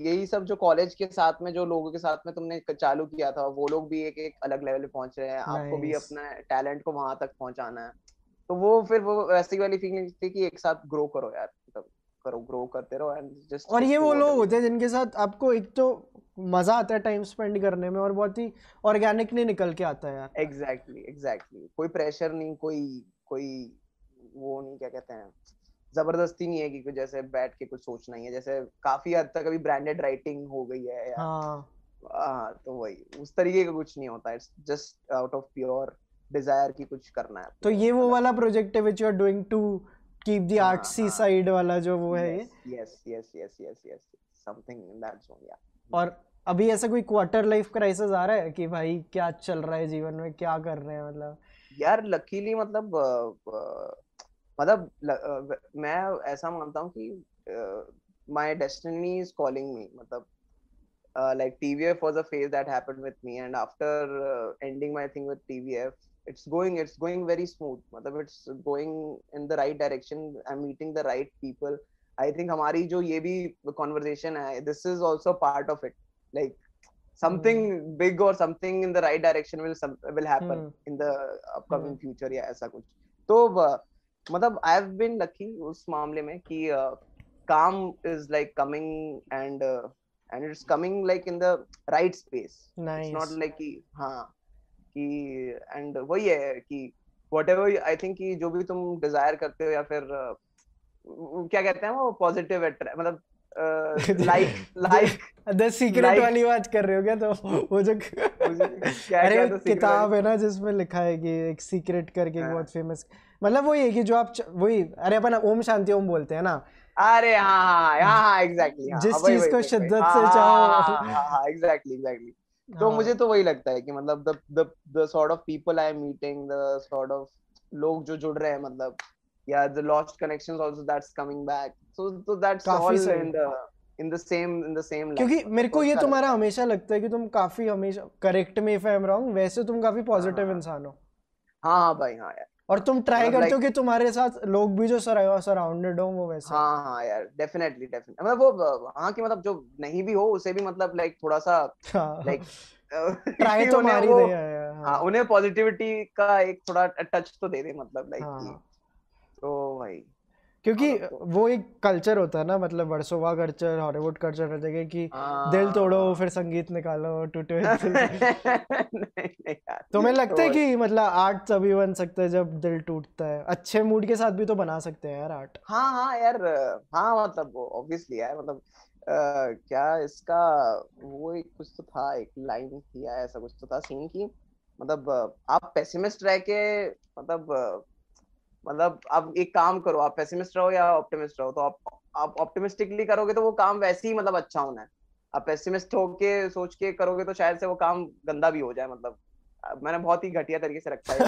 S2: यही सब जो कॉलेज के साथ में जो लोगों के साथ में तुमने चालू किया था वो लोग भी एक एक अलग लेवल पे पहुँच रहे हैं। आपको भी अपना टैलेंट को वहाँ तक पहुंचाना है। तो वो फिर वो वैसी वाली फीलिंग थी कि एक साथ ग्रो करो यार। करो ग्रो करते रहो एंड जस्ट
S1: और ये वो लोग होते हैं जिनके साथ आपको एक तो मज़ा आता है टाइम स्पेंड करने में और बहुत ही ऑर्गेनिकली निकल के आता है यार।
S2: एग्जैक्टली एग्जैक्टली कोई प्रेशर नहीं कोई कोई वो नहीं क्या कहते हैं ज़बरदस्ती नहीं है कि जैसे बैठ के कुछ सोचना ही है। जैसे काफ़ी हद तक अभी ब्रांडेड राइटिंग हो गई है यार। हाँ। हाँ तो वही उस तरीके का कुछ नहीं होता। It's just out of pure desire की कुछ करना है।
S1: तो ये वो वाला प्रोजेक्ट है which you are doing to keep the artsy side वाला जो वो है
S2: yes yes yes yes yes something in that zone या
S1: और अभी ऐसा कोई क्वार्टर लाइफ क्राइसिस आ रहा है कि भाई क्या चल रहा है जीवन में क्या कर रहे हैं मतलब?
S2: यार लकीली मतलब मतलब मैं ऐसा मानता हूँ कि my destiny is calling me मतलब TVF was a phase that happened with me and after uh, ending my thing with TVF it's going it's going very smooth मतलब it's going in the right direction I'm meeting the right people I think हमारी जो ये भी conversation है this is also part of it like something mm. big or something in the right direction will some, will happen mm. in the upcoming mm. future या ऐसा कुछ तो मतलब I have been lucky उस मामले में कि uh, काम is like coming and uh, and it's coming like in the right space
S1: nice.
S2: it's not like कि हाँ कि एंड वही है कि वट एवर आई थिंक कि जो भी तुम डिज़ायर करते हो या फिर क्या कहते हैं वो पॉजिटिव मतलब लाइक लाइक
S1: द सीक्रेट वाली बात कर रहे हो क्या तो वो जो अरे किताब है ना जिसमें लिखा है कि एक सीक्रेट करके हाँ। बहुत फ़ेमस मतलब वही है कि जो आप वही अरे अपन ओम शांति ओम बोलते हैं ना।
S2: अरे हाँ हाँ हाँ हाँ एग्जैक्टली
S1: जिस चीज़ को शिद्दत से चाहो।
S2: एग्जैक्टली एग्जैक्टली तो मुझे तो वही लगता है कि मतलब the the the sort of people I am meeting the sort of लोग जो जुड़ रहे हैं मतलब या the lost connections also that's coming back so so that's all in the in the same in the same
S1: क्योंकि मेरे को ये तुम्हारा हमेशा लगता है कि तुम काफ़ी हमेशा करेक्ट में इफ़ आई एम रॉन्ग वैसे तुम काफ़ी पॉजिटिव हाँ। इंसान हो।
S2: हाँ हाँ भाई हाँ यार।
S1: और तुम ट्राई मतलब करते हो कि तुम्हारे साथ लोग भी जो सराउंडेड हो वो वैसे
S2: हाँ हाँ यार डेफिनेटली डेफिनेटली मतलब वो हाँ कि मतलब जो नहीं भी हो उसे भी मतलब लाइक थोड़ा सा लाइक
S1: ट्राई तो मार ही दे हाँ।,
S2: हाँ उन्हें पॉजिटिविटी का एक थोड़ा टच तो दे दे मतलब लाइक हाँ. तो भाई
S1: क्योंकि तो वो एक कल्चर होता है ना मतलब वर्सोवा कल्चर हॉलीवुड कल्चर हर जगह कि दिल तोड़ो फिर संगीत निकालो टूटे तो मैं लगता है तो कि मतलब आर्ट तभी बन सकता है जब दिल टूटता है। अच्छे मूड के साथ भी तो बना सकते हैं यार आर्ट
S2: हाँ हाँ यार हाँ मतलब ऑब्वियसली यार मतलब Uh, क्या इसका वो एक कुछ तो था एक लाइन थी ऐसा कुछ तो था सीन की। मतलब आप पेसिमिस्ट रह के मतलब मतलब आप एक काम करो आप पेसिमिस्ट रहो या ऑप्टिमिस्ट रहो तो आप आप ऑप्टिमिस्टिकली करोगे तो वो काम वैसे ही मतलब अच्छा होना है। आप पेसिमिस्ट होके सोच के करोगे तो शायद से वो काम गंदा भी हो जाए मतलब। मैंने बहुत ही घटिया तरीके से रखा है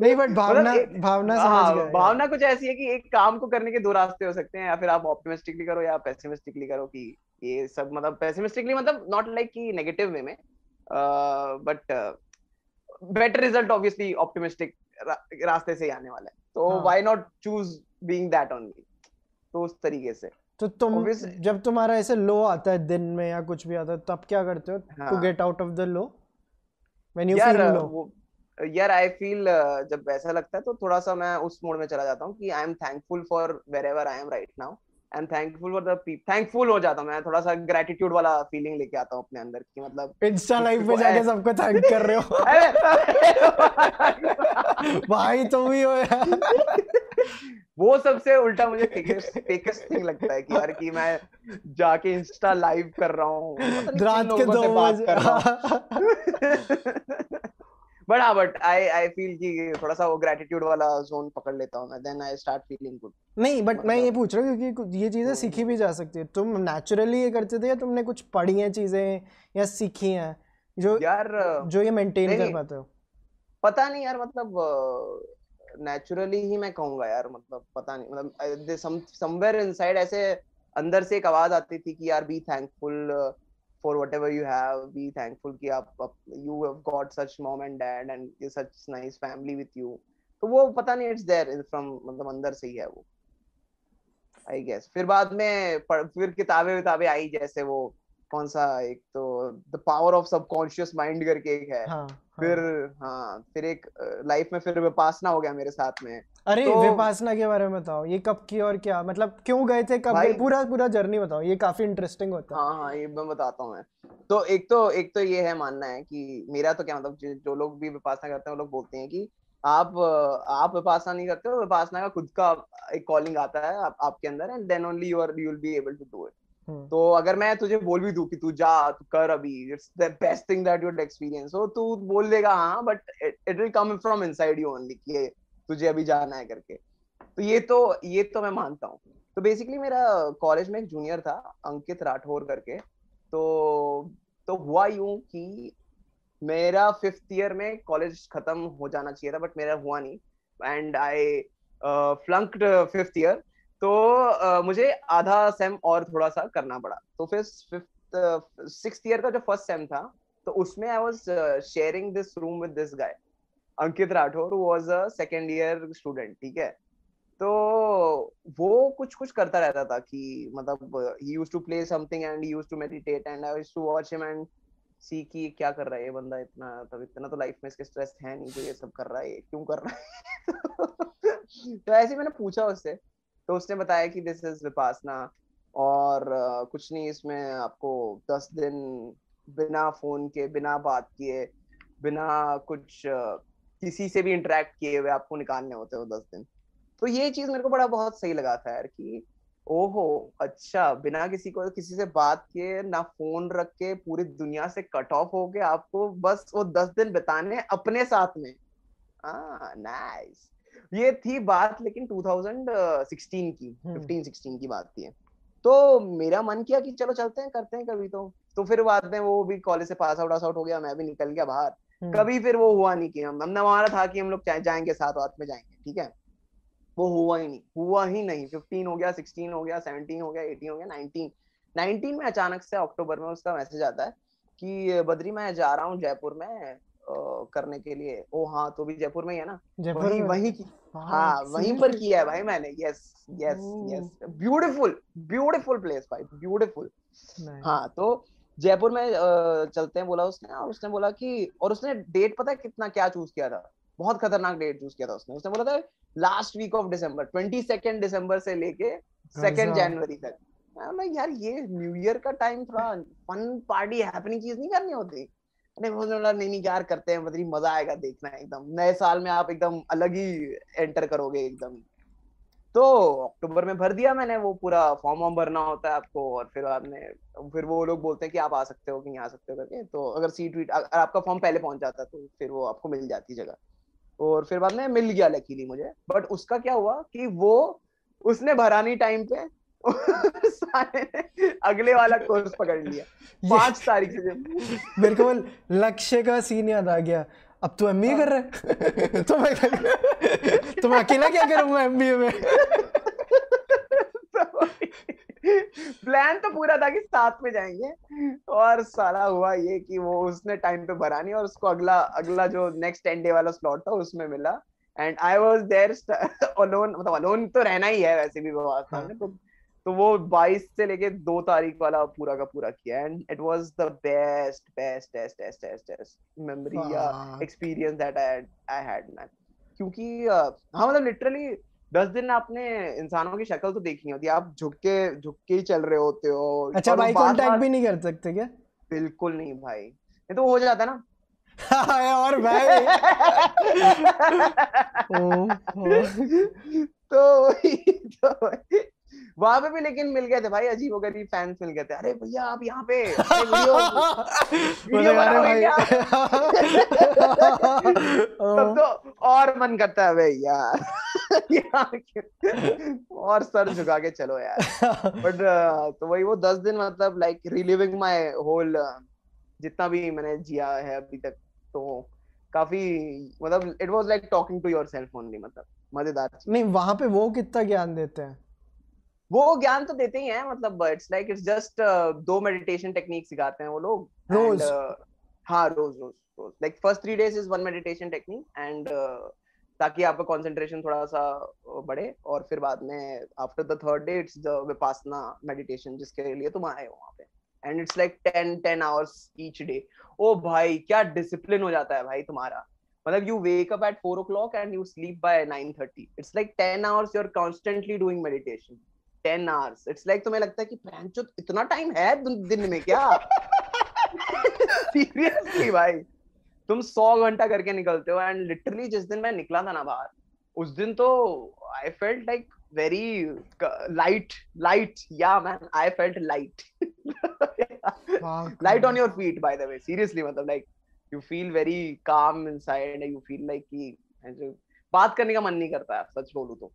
S1: नहीं बट भावना मतलब भावना समझ हाँ, गया
S2: भावना कुछ ऐसी है कि एक काम को करने के दो रास्ते हो सकते हैं या फिर आप ऑप्टिमिस्टिकली करो या पेसिमिस्टिकली करो कि ये सब मतलब पेसिमिस्टिकली मतलब नॉट लाइक कि नेगेटिव वे में but better result obviously optimistic रास्ते से आने वाला है। तो why not choose being that only तो उस तरीके से।
S1: तो तुम जब तुम्हारा ऐसे लो आता है दिन में या कुछ भी आता है तब क्या करते हो to get out of the low when you feel low
S2: यार आई फील जब ऐसा लगता है तो थोड़ा सा मैं उस मोड में चला जाता हूँ कि I am thankful for wherever I am right now am thankful for the thankful हो जाता हूँ मैं थोड़ा सा ग्रेटिट्यूड वाला फीलिंग लेके आता हूँ अपने अंदर की मतलब
S1: इंस्टा लाइव पे जाके सबको थैंक कर रहे हो। भाई तुम ही हो
S2: वो सबसे उल्टा मुझे फेकेस्ट थिंग लगता है कि यार कि मैं जाके इंस्टा लाइव कर रहा हूँ
S1: रात के दो बजे
S2: बट हाँ बट आई आई फील कि थोड़ा सा वो ग्रेटिट्यूड वाला जोन पकड़ लेता हूँ मैं then I start feeling good
S1: नहीं बट मैं ये पूछ रहा हूँ क्योंकि ये चीज़ें सीखी भी जा सकती है। तुम नेचुरली ये करते थे या तुमने कुछ पढ़ी हैं चीज़ें या सीखी हैं जो यार जो ये मेंटेन कर पाते हो?
S2: पता नहीं यार मतलब नेचुरली ही मैं कहूँगा यार मतलब पता नहीं मतलब समवेयर इनसाइड ऐसे अंदर से एक आवाज़ आती थी कि यार be thankful for whatever you have be thankful कि आप, आप you have got such mom and dad and such nice family with you. तो वो पता नहीं इट्स देयर फ्रॉम मतलब अंदर से ही है वो। आई गेस फिर बाद में फिर किताबें विताबें आई जैसे वो कौन सा एक तो the power of subconscious mind करके एक है। हाँ, फिर हाँ।, हाँ फिर एक लाइफ में फिर विपासना हो गया मेरे साथ में।
S1: अरे तो, विपासना के बारे में बताओ ये कब की और क्या? मतलब क्यों गए थे कब गए? पूरा पूरा जर्नी बताओ ये काफ़ी इंटरेस्टिंग होता
S2: है। हाँ हाँ ये मैं बताता हूँ मैं। तो एक तो एक तो ये है मानना है कि मेरा तो क्या मतलब जो लोग भी विपासना करते हैं वो लोग बोलते हैं कि आप आप विपासना नहीं करते हो विपासना का खुद का एक कॉलिंग आता है आप, आपके अंदर and then only you are you will be able to do it. तो अगर मैं तुझे बोल भी दू कि तू जा तू कर अभी it's the best thing that you experience हो तू बोल देगा हाँ but it will come from inside you only कि तुझे अभी जाना है करके। तो ये तो ये तो मैं मानता हूँ। तो बेसिकली मेरा कॉलेज में एक जूनियर था अंकित राठौर करके। तो तो हुआ यूँ कि मेरा फिफ्थ ईयर में कॉलेज खत्म हो जाना चाहिए था बट मेरा हुआ नहीं। And I flunked fifth year तो uh, मुझे आधा सेम और थोड़ा सा करना पड़ा। तो फिर फिफ्थ सिक्स ईयर का जो फ़र्स्ट सेम था तो उसमें I was sharing this room with this guy Ankit Rathore was a second year student ठीक है? तो वो कुछ कुछ करता रहता था कि मतलब he used to play something and used to meditate and I used to watch him and see कि क्या कर रहा है ये बंदा इतना तब इतना तो लाइफ में इसके स्ट्रेस है नहीं जो ये सब कर रहा है क्यों कर रहा है? तो ऐसे मैंने पूछा उससे तो उसने बताया कि दिस इज़ विपासना और uh, कुछ नहीं इसमें आपको दस दिन बिना फ़ोन के बिना बात किए बिना कुछ uh, किसी से भी इंटरेक्ट किए हुए आपको निकालने होते हो दस दिन। तो ये चीज़ मेरे को बड़ा बहुत सही लगा था यार कि ओहो अच्छा बिना किसी को किसी से बात किए ना फ़ोन रख के पूरी दुनिया से कट ऑफ़ हो के आपको बस वो दस दिन बिताने अपने साथ में। नाइस ये थी बात लेकिन 2016 की 15 16 की बात थी तो मेरा मन किया कि चलो चलते हैं करते हैं कभी तो। तो फिर बाद में वो भी कॉलेज से पास आउट आउट हो गया मैं भी निकल गया बाहर। हम्म। कभी फिर वो हुआ नहीं कि हम हमने हमारा था कि हम लोग जाएँगे साथ साथ में जाएँगे ठीक है? वो हुआ ही नहीं हुआ ही नहीं। फिफ्टीन हो गया सिक्सटीन हो गया सेवनटीन हो गया एटीन हो गया नाइनटीन नाइनटीन में अचानक से अक्टूबर में उसका मैसेज आता है कि बद्री मैं जा रहा हूँ जयपुर में करने के लिए। ओ हाँ तो भी जयपुर में ही है ना? वही वही की हाँ, हाँ वहीं पर किया है भाई मैंने। Yes yes yes beautiful beautiful place भाई ब्यूटीफुल हाँ तो जयपुर में चलते हैं बोला उसने और उसने बोला कि और उसने डेट पता है कितना क्या चूज़ किया था? बहुत खतरनाक डेट चूज़ किया था उसने। उसने बोला था last week of December twenty second December से लेके सेकेंड जनवरी तक। मैं यार ये न्यू ईयर का टाइम थोड़ा फन पार्टी हैपनिंग चीज़ नहीं करनी होती? नहीं बोला नहीं नहीं यार करते हैं मतलब मज़ा आएगा देखना एकदम। नए साल में आप एकदम अलग ही एंटर करोगे एकदम। तो अक्टूबर में भर दिया मैंने वो पूरा फॉर्म वॉर्म भरना होता है आपको और फिर आपने फिर वो लोग बोलते हैं कि आप आ सकते हो कि नहीं आ सकते हो करके तो अगर सीट वीट अगर आपका फॉर्म पहले पहुँच जाता तो फिर वो आपको मिल जाती जगह। और फिर बाद में मिल गया लकीली मुझे। बट उसका क्या हुआ कि वो उसने भरानी टाइम पे अगले वाला कोर्स पकड़ लिया। पाँच तारीख से।
S1: मेरे को लक्ष्य का सीन याद आ गया। अब तू एमबीए कर रहा तो मैं तो मैं अकेला क्या करूँगा एमबीए में?
S2: प्लान तो पूरा था कि साथ में जाएँगे। और सारा हुआ ये कि वो उसने टाइम पे भरा नहीं और उसको अगला अगला जो नेक्स्ट टेन डे वाला स्लॉट था, उसमें मिला। And I was there alone मतलब अलोन तो रहना ही है वैसे भी में तो तो वो 22 से लेके दो तारीख वाला पूरा का पूरा किया and it was the best best best best best best memory या experience that I I had man क्योंकि हाँ मतलब लिटरली दस दिन आपने इंसानों की शक्ल तो देखी होती है। आप झुक के झुक के ही चल रहे होते हो।
S1: अच्छा भाई कांटेक्ट भी नहीं कर सकते क्या?
S2: बिल्कुल नहीं भाई। ये तो हो जाता ना।
S1: और भाई।
S2: तो तो वहाँ पे भी लेकिन मिल गए थे भाई अजीब गरीब फैंस मिल गए थे। अरे भैया आप यहाँ पे तब तो और मन करता है भैया और सर झुका के चलो यार। बट तो वही वो दस दिन मतलब लाइक रिलिविंग माय होल जितना भी मैंने जिया है अभी तक तो काफ़ी मतलब it was like talking to yourself only मतलब मज़ेदार
S1: नहीं वहाँ पे वो कितना ज्ञान देते हैं?
S2: वो ज्ञान तो देते ही हैं मतलब इट्स लाइक इट्स जस्ट दो मेडिटेशन टेक्निक सिखाते हैं वो लोग
S1: रोज?
S2: uh, हाँ रोज रोज रोज। Like first three days is one meditation technique and ताकि आपका कंसंट्रेशन थोड़ा सा बढ़े और फिर बाद में after the third day it's the Vipassana meditation जिसके लिए तुम आए हो वहाँ पे। And it's like ten ten hours each day ओ भाई क्या डिसिप्लिन हो जाता है भाई तुम्हारा। मतलब you wake up at four o'clock and you sleep by nine thirty it's like ten hours you are constantly doing meditation ten hours it's like तुम्हें लगता है कि पैंचो इतना टाइम है दिन में क्या? सीरियसली भाई। तुम सौ घंटा करके निकलते हो एंड लिटरली जिस दिन मैं निकला था ना बाहर उस दिन तो I felt like very light light yeah man I felt light light on your feet by the way seriously मतलब like you feel very calm inside you feel like कि बात करने का मन नहीं करता है सच बोलूँ तो।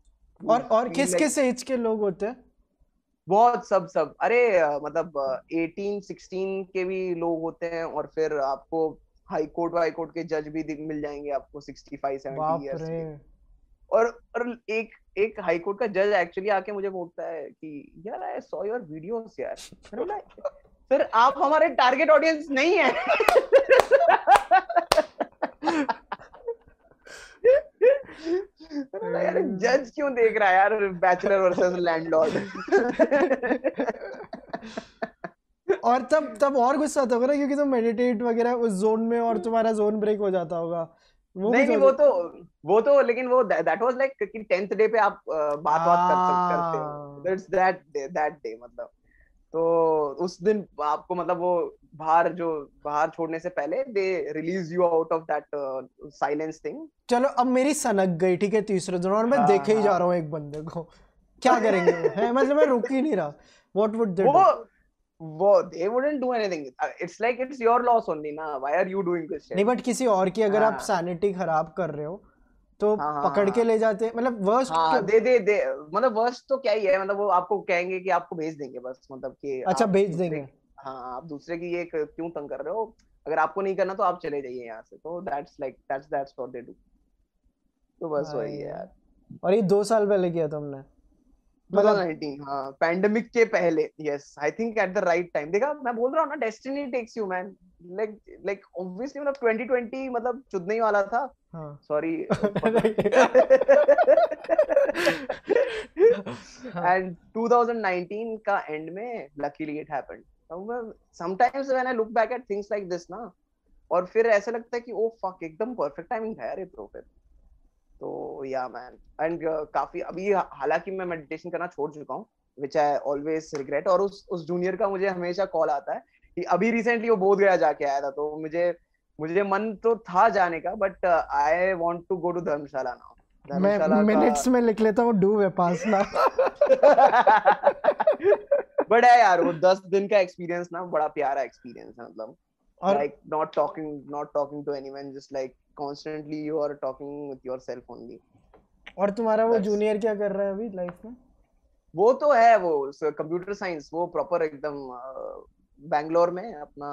S1: और और किस किस एज के लोग होते हैं?
S2: बहुत सब सब। अरे मतलब 18 16 के भी लोग होते हैं और फिर आपको हाई कोर्ट वाई कोर्ट के जज भी मिल जाएँगे आपको 65 70 इयर्स के। और और एक एक हाई कोर्ट का जज एक्चुअली आके मुझे बोलता है कि यार आई सॉ योर. वीडियोस यार सर आप हमारे टारगेट ऑडियंस नहीं है। यार जज क्यों देख रहा है यार बैचलर वर्सेस लैंडलॉर्ड
S1: और तब तब और गुस्सा आता होगा ना क्योंकि तुम मेडिटेट वगैरह उस जोन में और तुम्हारा जोन ब्रेक हो जाता होगा।
S2: वो नहीं नहीं वो तो वो तो लेकिन वो दैट वाज लाइक कि 10th डे पे आप बात बात कर सकते हो। दैट्स दैट दैट डे मतलब। तो उस दिन आपको मतलब वो बाहर जो बाहर छोड़ने से पहले they release you out of that silence thing
S1: चलो अब मेरी सनक गई ठीक है तीसरे दिन और मैं हाँ, देखे ही हाँ. जा रहा हूँ एक बंदे को। क्या करेंगे? है मतलब मैं रुक ही नहीं रहा। व्हाट वुड दे वो
S2: वो they wouldn't do anything. It's like it's your loss only ना? Are you doing this shit?
S1: नहीं बट किसी और की अगर आप सैनिटी हाँ। खराब कर रहे हो तो हाँ, हाँ, पकड़ के ले जाते मतलब वर्स्ट
S2: हाँ, दे दे दे मतलब वर्स्ट तो क्या ही है मतलब वो आपको कहेंगे कि आपको भेज देंगे बस मतलब कि
S1: अच्छा भेज देंगे।
S2: हाँ आप दूसरे की ये क्यों तंग कर रहे हो? अगर आपको नहीं करना तो आप चले जाइए यहाँ से तो that's like that's that's what they do तो बस वही है यार।
S1: और ये दो साल पहले किया था हमने
S2: 2019 हाँ पैंडेमिक के पहले yes I think at the right time देखा मैं बोल रहा हूँ ना destiny takes you man like like obviously मतलब 2020 मतलब चुदने ही वाला था. सॉरी एंड 2019 का एंड में luckily it happened sometimes when I look back at things like this ना और फिर ऐसा लगता है कि ओ फक एकदम परफेक्ट टाइमिंग है रे ब्रो फिर तो या मैन एंड काफ़ी अभी हालाँकि मैं मेडिटेशन करना छोड़ चुका हूँ विच आई ऑलवेज रिग्रेट और उस उस जूनियर का मुझे हमेशा कॉल आता है कि अभी रिसेंटली वो बोध गया जाके आया था तो मुझे मुझे मन तो था जाने का but I want to go to Dharamshala now
S1: मैं मिनट्स में लिख लेता हूँ डू विपासना
S2: बट है यार वो दस दिन का एक्सपीरियंस ना बड़ा प्यारा एक्सपीरियंस है मतलब। और like not talking not talking to anyone just like constantly you are talking with yourself only
S1: और तुम्हारा वो जूनियर क्या कर रहा है अभी लाइफ में?
S2: वो तो है वो कंप्यूटर साइंस वो प्रॉपर एकदम बैंगलोर में अपना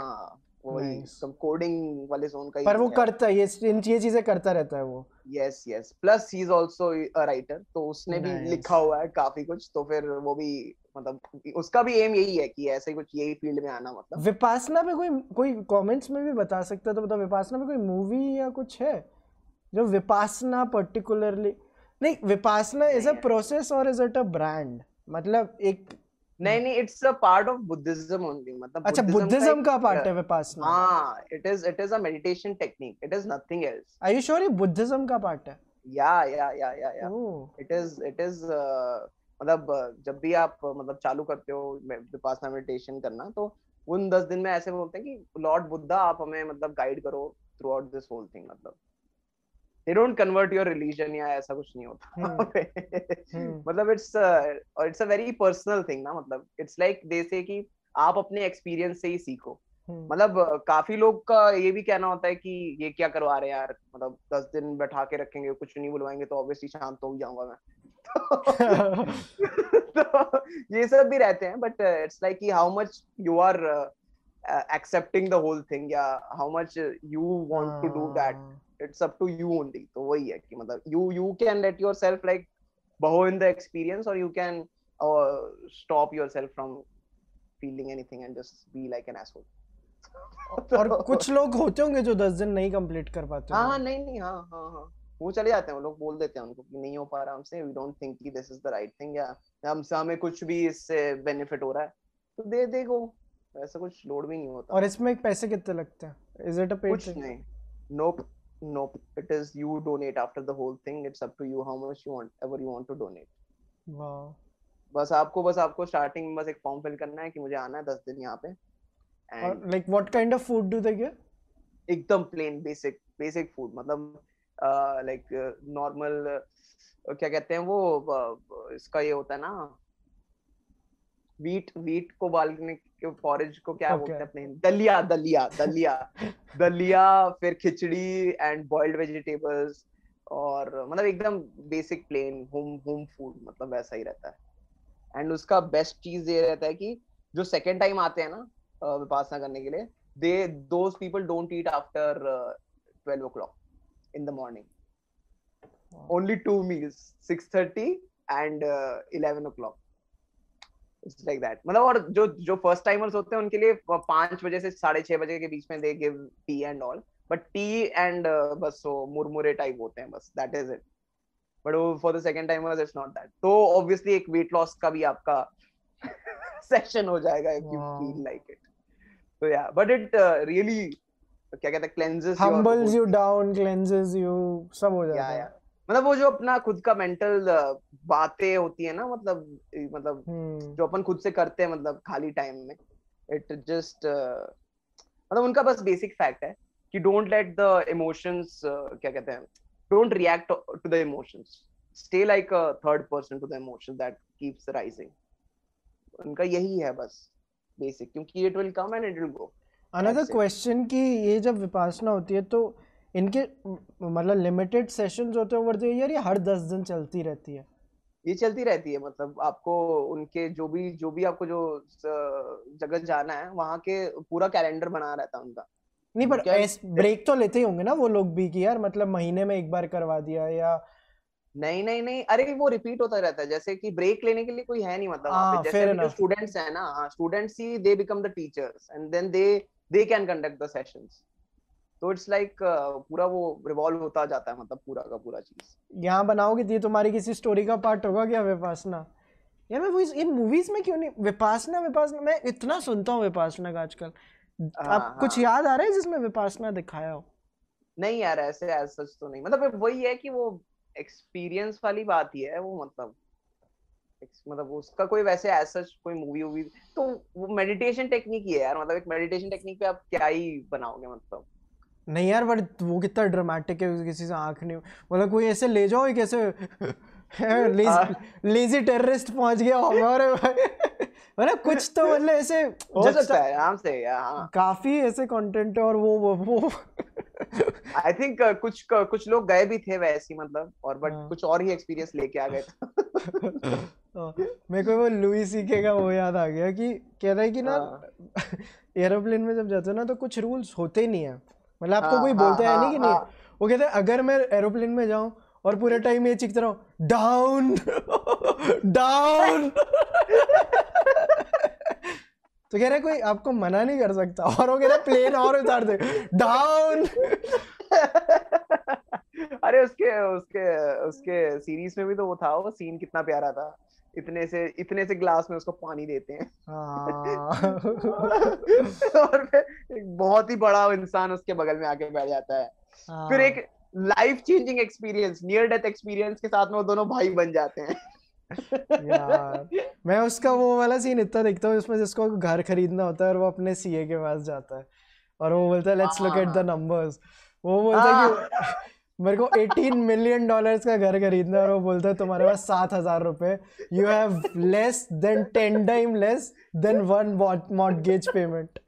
S2: वही सब कोडिंग वाले जोन का
S1: पर वो करता है ये ये चीज़ें करता रहता है वो।
S2: Yes yes plus he is also a writer तो उसने भी लिखा हुआ है काफ़ी कुछ तो फिर वो भी मतलब उसका भी एम यही है कि ऐसे कुछ यही फ़ील्ड में आना मतलब।
S1: विपासना पे कोई कोई कमेंट्स में भी बता सकता तो मतलब विपासना पे कोई मूवी या कुछ है? जो विपासना पर्टिकुलरली नहीं विपासना इज़ अ प्रोसेस और इज़ इट अ ब्रांड मतलब एक
S2: नहीं नहीं it's a part of Buddhism only मतलब
S1: अच्छा बुद्धिज्म का पार्ट है विपासना
S2: हाँ it is it is a meditation technique it is nothing else
S1: are you sure ये बुद्धिज्म का पार्ट है?
S2: या या या या या इट इज़ इट इज़ मतलब जब भी आप मतलब चालू करते हो विपासना मेडिटेशन करना तो उन दस दिन में ऐसे बोलते हैं कि लॉर्ड बुद्धा आप हमें मतलब गाइड करो throughout this whole thing मतलब। They don't convert your religion या ऐसा कुछ नहीं होता। hmm. hmm. मतलब it's it's a very personal thing ना मतलब। इट्स लाइक दे से कि आप अपने एक्सपीरियंस से ही सीखो। hmm. मतलब काफ़ी लोग का ये भी कहना होता है कि ये क्या करवा रहे हैं यार? मतलब दस दिन बैठा के रखेंगे कुछ नहीं बुलवाएँगे तो ऑब्वियसली शांत हो जाऊँगा मैं। तो ये सब भी रहते हैं बट इट्स लाइक कि how much you are accepting the whole thing या how much you want to do that it's up to you only तो वही है कि मतलब you you can let yourself like बहो इन द एक्सपीरियंस और you can stop yourself from feeling anything and just be like an asshole
S1: और कुछ लोग होते होंगे जो 10 दिन नहीं कंप्लीट कर पाते
S2: हाँ नहीं नहीं हाँ हाँ हाँ। वो चले जाते हैं वो लोग बोल देते हैं उनको कि नहीं हो पा रहा हमसे वी डोंट थिंक कि this is the right thing या हमसे हमें कुछ भी इससे बेनिफिट हो रहा है। तो दे दे गो ऐसा कुछ लोड भी नहीं होता।
S1: और इसमें पैसे कितने लगते हैं? इज़ इट अ पेड
S2: कुछ नहीं। नोप nope it is you donate after the whole thing. It's up to you how much you want ever you want to donate.
S1: Wow.
S2: बस आपको बस आपको स्टार्टिंग में बस एक फॉर्म फिल करना है कि मुझे आना है दस दिन यहाँ पे।
S1: Like what kind of food do they give
S2: एकदम प्लेन बेसिक बेसिक फ़ूड मतलब लाइक नॉर्मल क्या कहते हैं वो इसका ये होता है ना वीट वीट को बालने के फॉरेज को क्या. बोलते हैं अपने दलिया दलिया दलिया। दलिया फिर खिचड़ी एंड बॉइल्ड वेजिटेबल्स और मतलब एकदम basic plain home home food मतलब वैसा ही रहता है। एंड उसका बेस्ट चीज़ ये रहता है कि जो सेकेंड टाइम आते हैं ना विपासना करने के लिए they those people don't eat after twelve o'clock in the morning only two meals six thirty and eleven o'clock it's like that मतलब और जो जो फ़र्स्ट टाइमर्स होते हैं उनके लिए पाँच बजे से साढ़े छह बजे के बीच में they give tea and all but tea and बस वो मुरमुरे टाइप होते हैं बस. That is it but for the second timers it's not that तो ऑब्वियसली एक वेट लॉस का भी आपका सेशन हो जाएगा if you feel like it तो या बट इट रियली क्या कहते हैं cleanses
S1: humbles you down cleanses you सब हो जाता है।
S2: मतलब वो जो अपना खुद का मेंटल बातें होती है ना मतलब मतलब hmm. जो अपन खुद से करते हैं मतलब खाली टाइम में इट जस्ट uh, मतलब उनका बस बेसिक फैक्ट है कि डोंट लेट द इमोशंस क्या कहते हैं don't react to the emotions stay like a third person to the emotion that keeps rising उनका यही है बस बेसिक क्योंकि it will come and it will go
S1: another question कि ये जब विपासना होती है तो इनके मतलब लिमिटेड सेशंस होते हैं ओवर द ईयर या हर दस दिन चलती रहती है?
S2: ये चलती रहती है मतलब आपको उनके जो भी जो भी आपको जो जगह जाना है वहाँ के पूरा कैलेंडर बना रहता है उनका।
S1: नहीं पर ब्रेक तो लेते ही होंगे ना वो लोग भी कि यार मतलब महीने में एक बार करवा दिया या
S2: नहीं नहीं नहीं अरे वो रिपीट होता रहता है जैसे कि ब्रेक लेने के लिए कोई है नहीं मतलब आ, हाँ, जैसे जो स्टूडेंट्स है ना students he they become the teachers and then they they can conduct the sessions तो इट्स लाइक like, uh, पूरा वो रिवॉल्व होता जाता है मतलब पूरा का पूरा चीज़।
S1: यहाँ बनाओगे तो ये तुम्हारी किसी स्टोरी का पार्ट होगा क्या विपासना? यार मैं वो इन मूवीज़ में क्यों नहीं विपासना विपासना मैं इतना सुनता हूँ विपासना का आजकल। हाँ, आप हाँ. कुछ याद आ रहा है जिसमें विपासना दिखाया हो?
S2: नहीं यार ऐसे एज सच तो नहीं। मतलब वही है कि वो एक्सपीरियंस वाली बात ही है वो मतलब मतलब उसका कोई वैसे एज सच कोई मूवी वूवी तो वो मेडिटेशन टेक्निक ही है यार मतलब एक मेडिटेशन टेक्निक पे आप क्या ही बनाओगे मतलब।
S1: नहीं यार बट वो कितना ड्रामेटिक है किसी से आँख नहीं मतलब कोई ऐसे ले जाओ कैसे लेजी टेररिस्ट पहुँच गया होगा और मतलब कुछ तो मतलब ऐसे
S2: हो सकता है आराम से हाँ।
S1: काफ़ी ऐसे कंटेंट है और वो वो वो
S2: आई थिंक uh, कुछ uh, कुछ लोग गए भी थे वैसे मतलब और बट हाँ. कुछ और ही एक्सपीरियंस लेके आ गए
S1: हाँ, मेरे को वो लुई सीके का वो याद आ गया कि कह रहा है कि ना एरोप्लेन हाँ। में जब जाते हो ना तो कुछ रूल्स होते नहीं है। मतलब आपको हाँ, कोई बोलता हाँ, है नहीं कि नहीं? वो कहते हैं अगर मैं एरोप्लेन में जाऊँ और पूरे टाइम ये चीखता रहूँ डाउन डाउन तो कह रहे कोई आपको मना नहीं कर सकता? और वो कह रहे प्लेन और उतार दे. डाउन
S2: अरे उसके उसके उसके सीरीज़ में भी तो वो था वो सीन कितना प्यारा था। इतने से इतने से ग्लास में उसको पानी देते हैं हाँ। और फिर एक बहुत ही बड़ा इंसान उसके बगल में आके बैठ जाता है। फिर एक life changing experience near death experience के साथ में वो दोनों भाई बन जाते हैं
S1: यार मैं उसका वो वाला सीन इतना देखता हूँ जिसमें जिसको घर खरीदना होता है और वो अपने सीए के पास जाता है और वो बोलता है let's look at the numbers वो बोलता है कि हाँ। मेरे को 18 मिलियन डॉलर्स का घर खरीदना है और वो बोलता है तुम्हारे पास सात हज़ार रुपए you have less than ten time less than one mortgage payment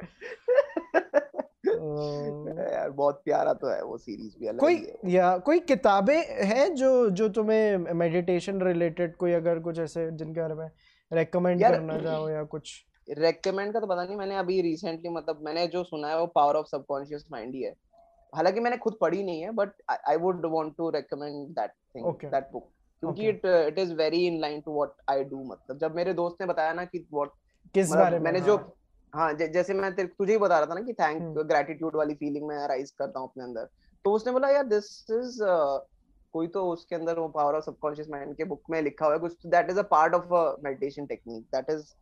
S2: यार बहुत प्यारा तो है वो सीरीज़ भी अलग
S1: कोई या कोई किताबें हैं जो जो तुम्हें मेडिटेशन रिलेटेड कोई अगर कुछ ऐसे जिनके बारे में रेकमेंड करना चाहो या कुछ?
S2: रेकमेंड का तो पता नहीं मैंने अभी रिसेंटली मतलब मैंने जो सुना है वो पावर ऑफ़ सबकॉन्शियस माइंड ही है। हालाँकि मैंने खुद पढ़ी नहीं है but I would want to recommend that thing that book क्योंकि it it is very in line to what I do मतलब जब मेरे दोस्त ने बताया ना कि व्हाट
S1: किस मतलब बारे में?
S2: मैंने जो हाँ, हाँ जैसे मैं तुझे ही बता रहा था ना कि थैंक ग्रेटिट्यूड वाली फीलिंग मैं राइज करता हूँ अपने अंदर। तो उसने बोला यार दिस इज़ कोई तो उसके अंदर वो पावर ऑफ़ सबकॉन्शियस माइंड के बुक में लिखा हुआ है कुछ that is a part of meditation technique that is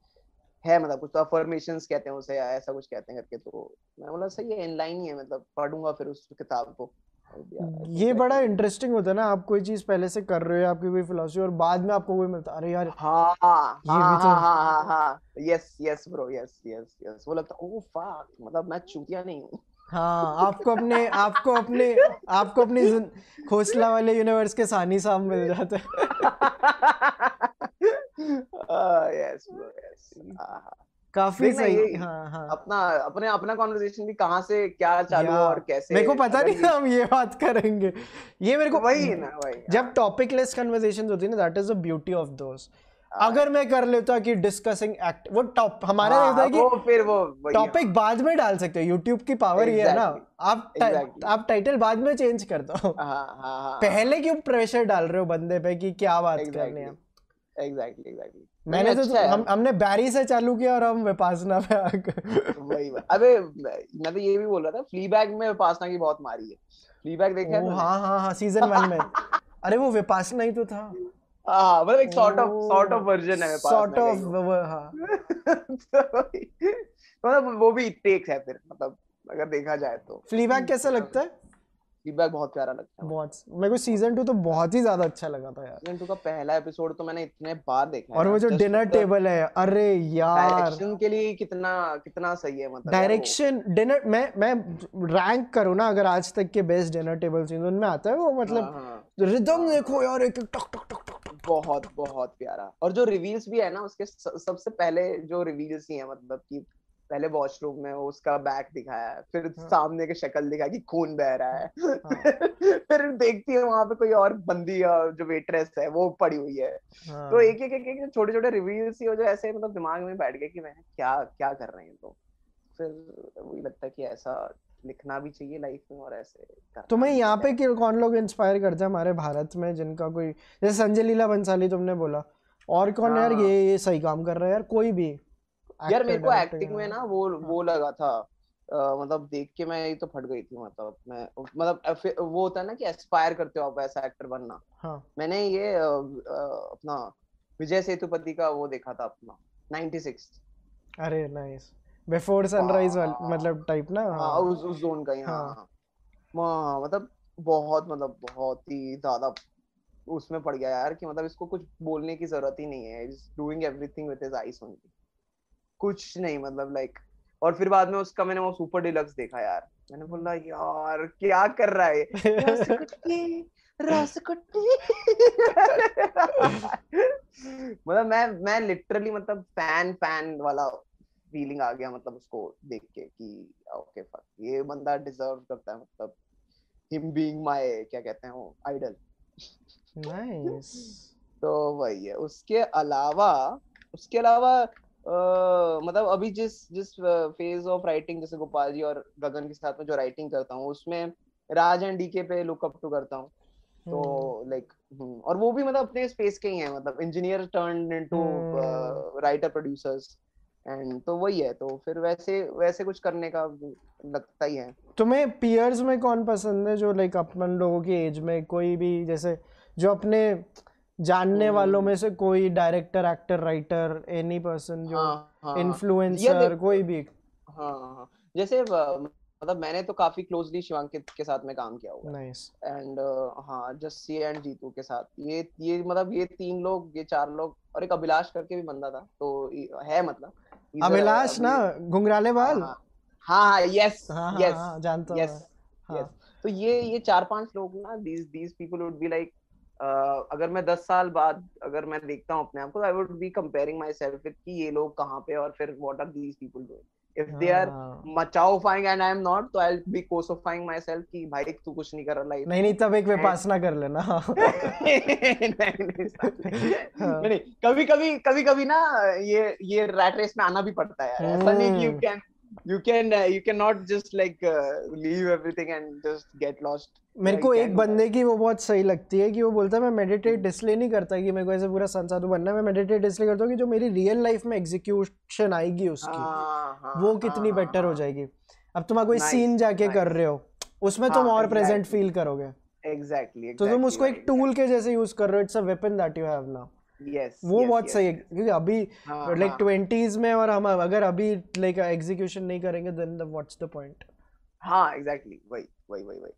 S2: है मतलब कुछ तो अफर्मेशंस कहते हैं उसे या ऐसा कुछ कहते हैं करके तो मैं बोला सही है इन लाइन ही है मतलब पढ़ूँगा फिर उस किताब को।
S1: ये बड़ा इंटरेस्टिंग होता है ना आप कोई चीज़ पहले से कर रहे हो आपकी कोई फिलोसफी और बाद में आपको कोई मिलता अरे यार
S2: हाँ हाँ, भी तो हाँ हाँ हाँ yes yes bro yes yes yes वो लगता ओह फक मतलब मैं चूतिया नहीं हूँ।
S1: हाँ आपको अपने आपको अपने आपको अपनी खोसला वाले यूनिवर्स के सानी साहब मिल जाते हैं।
S2: यस यस
S1: काफ़ी सही हाँ
S2: हाँ। अपना अपने अपना कॉन्वर्सेशन भी कहाँ से क्या चालू और कैसे
S1: मेरे को पता नहीं हम ये बात करेंगे। ये मेरे को
S2: वही ना वही
S1: जब टॉपिक लेस कन्वर्सेशन होती है ना that is the beauty of those अगर मैं कर लेता कि डिस्कसिंग एक्ट वो टॉप हमारा हाँ, रहता है कि
S2: वो फिर वो
S1: टॉपिक बाद में डाल सकते हो यूट्यूब की पावर ये है ना। आप exactly. आप टाइटल बाद में चेंज कर दो। हाँ, हाँ, पहले क्यों प्रेशर डाल रहे हो बंदे पे कि क्या बात करनी है
S2: एग्जैक्टली एग्जैक्टली
S1: मैंने तो अच्छा हम हमने बैरी से चालू किया और हम विपासना पे आ
S2: गए। वही अबे मैं तो ये भी बोल रहा था फ्लीबैग में विपासना की बहुत मारी है। फ्लीबैग देखा है
S1: हाँ हाँ हाँ सीज़न 1 में। अरे वो विपासना ही तो था।
S2: हाँ मतलब एक sort of sort of version है विपासना
S1: सॉर्ट ऑफ़ हाँ
S2: मतलब वो भी टेक्स है फिर मतलब अगर देखा जाए तो।
S1: फ्लीबैग कैसा लगता है?
S2: फीडबैक बहुत प्यारा लगता है
S1: बहुत। मेरे को सीज़न टू तो बहुत ही ज़्यादा अच्छा लगा था यार।
S2: सीज़न टू का पहला एपिसोड तो मैंने इतने बार देखा
S1: और वो जो डिनर टेबल है अरे यार।
S2: डायरेक्शन के लिए कितना कितना सही है मतलब
S1: डायरेक्शन डिनर मैं मैं रैंक करूँ ना अगर आज तक के बेस्ट डिनर टेबल सीन उनमें आता है वो मतलब रिदम हाँ, हाँ। देखो यार एक टक टक टक टक
S2: बहुत बहुत प्यारा। और जो रिवील्स भी है ना उसके सबसे पहले जो रिवील्स ही है मतलब कि पहले वॉशरूम में उसका बैक दिखाया फिर हाँ. सामने की शक्ल दिखाया कि खून बह रहा है हाँ. फिर देखती है वहाँ पे कोई और बंदी जो वेट्रेस है वो पड़ी हुई है हाँ. तो एक एक एक, एक छोटे छोटे रिव्यूज़ ही हो जो ऐसे मतलब दिमाग में बैठ गए कि मैं क्या क्या कर रहे हैं तो फिर वही लगता है कि ऐसा लिखना भी चाहिए लाइफ में और ऐसे
S1: तो मैं यहाँ पे कौन लोग इंस्पायर करते हैं हमारे भारत में जिनका कोई जैसे संजय लीला बंसाली तुमने बोला और कौन हाँ. यार ये ये सही काम कर रहा है यार कोई भी
S2: यार मेरे को एक्टिंग में ना वो हाँ. वो लगा था Uh, मतलब देख के मैं तो फट गई थी मतलब मैं मतलब वो होता है ना कि एस्पायर करते हो आप ऐसा एक्टर बनना। हाँ. मैंने ये uh, uh, अपना विजय सेतुपति का वो देखा था अपना 96
S1: अरे नाइस बिफोर सनराइज मतलब टाइप ना
S2: हाँ, हाँ। उस उस जोन का ही हाँ, हाँ. हाँ। मतलब बहुत मतलब बहुत ही ज़्यादा उसमें पड़ गया यार कि मतलब इसको कुछ बोलने की ज़रूरत ही नहीं है। Is doing everything with his eyes only कुछ नहीं मतलब लाइक और फिर बाद में उसका मैंने वो सुपर डिलक्स देखा यार। मैंने बोला यार क्या कर रहा है? मतलब मैं मैं लिटरली मतलब फ़ैन फ़ैन वाला फीलिंग आ गया मतलब उसको देख के कि ओके फक ये बंदा डिजर्व करता है मतलब हिम बीइंग माय क्या कहते हैं वो आइडल
S1: नाइस
S2: तो वही है। उसके अलावा उसके अलावा मतलब अभी जिस जिस फ़ेज़ ऑफ़ राइटिंग जैसे गोपाल जी और गगन के साथ में जो राइटिंग करता हूँ उसमें राज एंड डीके पे लुक अप टू करता हूँ। तो लाइक हम्म। हम्म, और वो भी मतलब अपने स्पेस के ही है मतलब engineer turn into writer producers and तो वही है तो फिर वैसे वैसे कुछ करने का लगता ही है।
S1: तुम्हें पियर्स में कौन पसंद है जो लाइक अपन लोगों की एज में कोई भी जैसे जो अपने जानने हम्म। वालों में से कोई director actor writer any person जो इन्फ्लुएंसर हाँ, हाँ। कोई भी।
S2: हाँ, हाँ जैसे मतलब मैंने तो काफ़ी क्लोजली शिवांकित के साथ में काम किया हुआ
S1: नाइस
S2: एंड हाँ जस्सी एंड जीतू के साथ। ये ये मतलब ये तीन लोग ये चार लोग और एक अभिलाष करके भी बंदा था। तो है मतलब।
S1: अभिलाष ना? घुंघराले बाल हाँ
S2: हाँ। यस
S1: यस जानता हूँ
S2: यस यस तो ये ये चार पाँच लोग ना these these people would be like Uh, अगर मैं दस साल बाद अगर मैं देखता हूँ अपने आप को I would be comparing myself with कि ये लोग कहाँ पे और फिर what are these people doing if they are मचाओफाइंग and I am not तो आई बी कोसोफाइंग माई सेल्फ कि भाई तू कुछ नहीं कर रहा लाइफ
S1: नहीं नहीं तब एक विपासना कर लेना।
S2: नहीं नहीं नहीं कभी कभी कभी कभी ना ये ये रैट रेस में आना भी पड़ता है ऐसा नहीं कि you can you can uh, you cannot just like uh, leave everything and just get lost.
S1: मेरे को एक बंदे की वो बहुत सही लगती है कि वो बोलता है मैं मेडिटेट इसलिए नहीं करता कि मेरे को ऐसे पूरा संसाधु बनना मैं मेडिटेट इसलिए करता हूँ कि जो मेरी रियल लाइफ में एग्जीक्यूशन आएगी उसकी हाँ, हाँ, वो कितनी बेटर हाँ, हो। जाएगी। अब तुम कोई सीन जाके कर रहे हो उसमें तुम और प्रेजेंट फील करोगे।
S2: एग्जैक्टली
S1: तो तुम उसको एक टूल के जैसे यूज़ कर रहे हो it's a weapon that you have now
S2: yes,
S1: वो yes, बहुत yes, सही है क्योंकि अभी लाइक ट्वेंटीज में और हम अगर अभी लाइक एग्जीक्यूशन नहीं करेंगे then the what's the point
S2: हाँ एग्जैक्टली वही वही वही वही।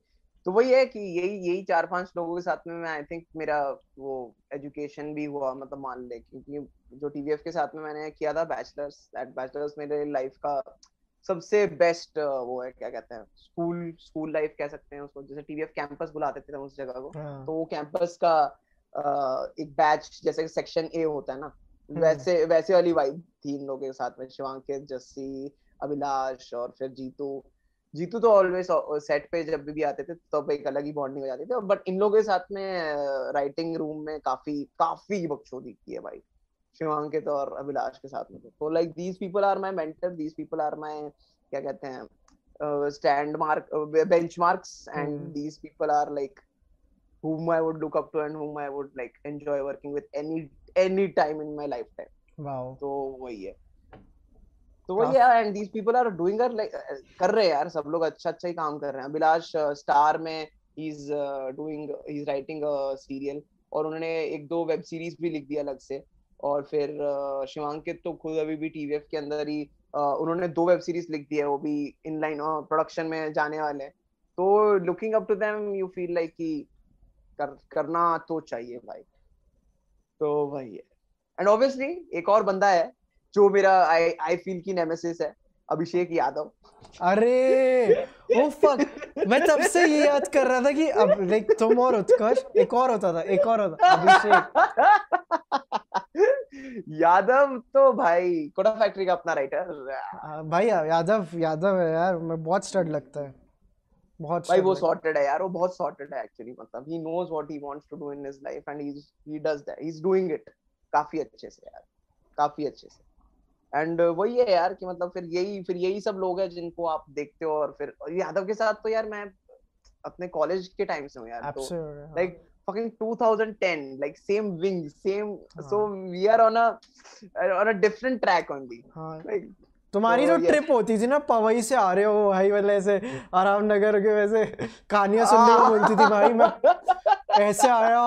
S2: तो वही है कि यही यही चार पाँच लोगों के साथ में मैं आई थिंक मेरा वो एजुकेशन भी हुआ मतलब मान ले क्योंकि जो टीवीएफ के साथ में मैंने किया था बैचलर्स दैट बैचलर्स मेरे लाइफ का सबसे बेस्ट वो है क्या कहते हैं स्कूल स्कूल लाइफ कह सकते हैं उसको। जैसे टीवीएफ कैंपस बुलाते थे उस जगह को हाँ. तो वो कैंपस का एक बैच जैसे सेक्शन ए होता है ना हम्म। वैसे वैसे वाली वाइब थी इन लोगों के साथ में शिवांकित जस्सी अभिलाष और फिर जीतू। जीतू तो ऑलवेज सेट पे जब भी आते थे तो एक अलग ही बॉन्डिंग हो जाती थी बट इन लोगों के साथ में राइटिंग रूम में काफ़ी काफ़ी बकचोदी की है भाई शिवांकित और अभिलाष के साथ में तो। Like these people are my mentor these people are my क्या कहते हैं stand mark benchmarks and these people are like whom I would look up to and whom I would like enjoy working with any any time in my lifetime.
S1: Wow.
S2: तो वही है। तो वही है and these people are doing like कर रहे हैं यार सब लोग अच्छा अच्छा ही काम कर रहे हैं। अभिलाष स्टार uh, में he is doing he is writing a serial और उन्होंने एक दो वेब सीरीज़ भी लिख दिया अलग से। और फिर uh, शिवांकित तो खुद अभी भी टीवीएफ के अंदर ही uh, उन्होंने दो वेब सीरीज़ लिख दी है वो भी इन लाइन प्रोडक्शन में जाने वाले हैं। तो looking up to them you feel like कि कर करना तो चाहिए भाई। तो वही है। एंड ऑब्वियसली एक और बंदा है जो मेरा आई आई फील की नेमेसिस है अभिषेक यादव।
S1: अरे ओ फक मैं तब से ये याद कर रहा था कि अब लाइक तुम और उत्कर्ष एक और होता था एक और होता अभिषेक।
S2: यादव तो भाई कोटा फैक्ट्री का अपना राइटर
S1: भाई यादव यादव है यार मैं बहुत स्टड लगता है।
S2: बहुत भाई वो सॉर्टेड है यार वो बहुत सॉर्टेड है एक्चुअली मतलब he knows what he wants to do in his life and he he does that he is doing it काफ़ी अच्छे से यार काफ़ी अच्छे से एंड वही है यार कि मतलब फिर यही फिर यही सब लोग हैं जिनको आप देखते हो और फिर यादव के साथ तो यार मैं अपने कॉलेज के टाइम से हूँ यार तो like fucking 2010 like same wing same हाँ. so we are on a on a different track only हाँ. like
S1: तुम्हारी तो, जो ट्रिप होती थी ना पवई से आ रहे हो भाई वाले ऐसे आराम नगर के वैसे कहानियाँ सुनने को मिलती थी भाई मैं। ऐसे आया।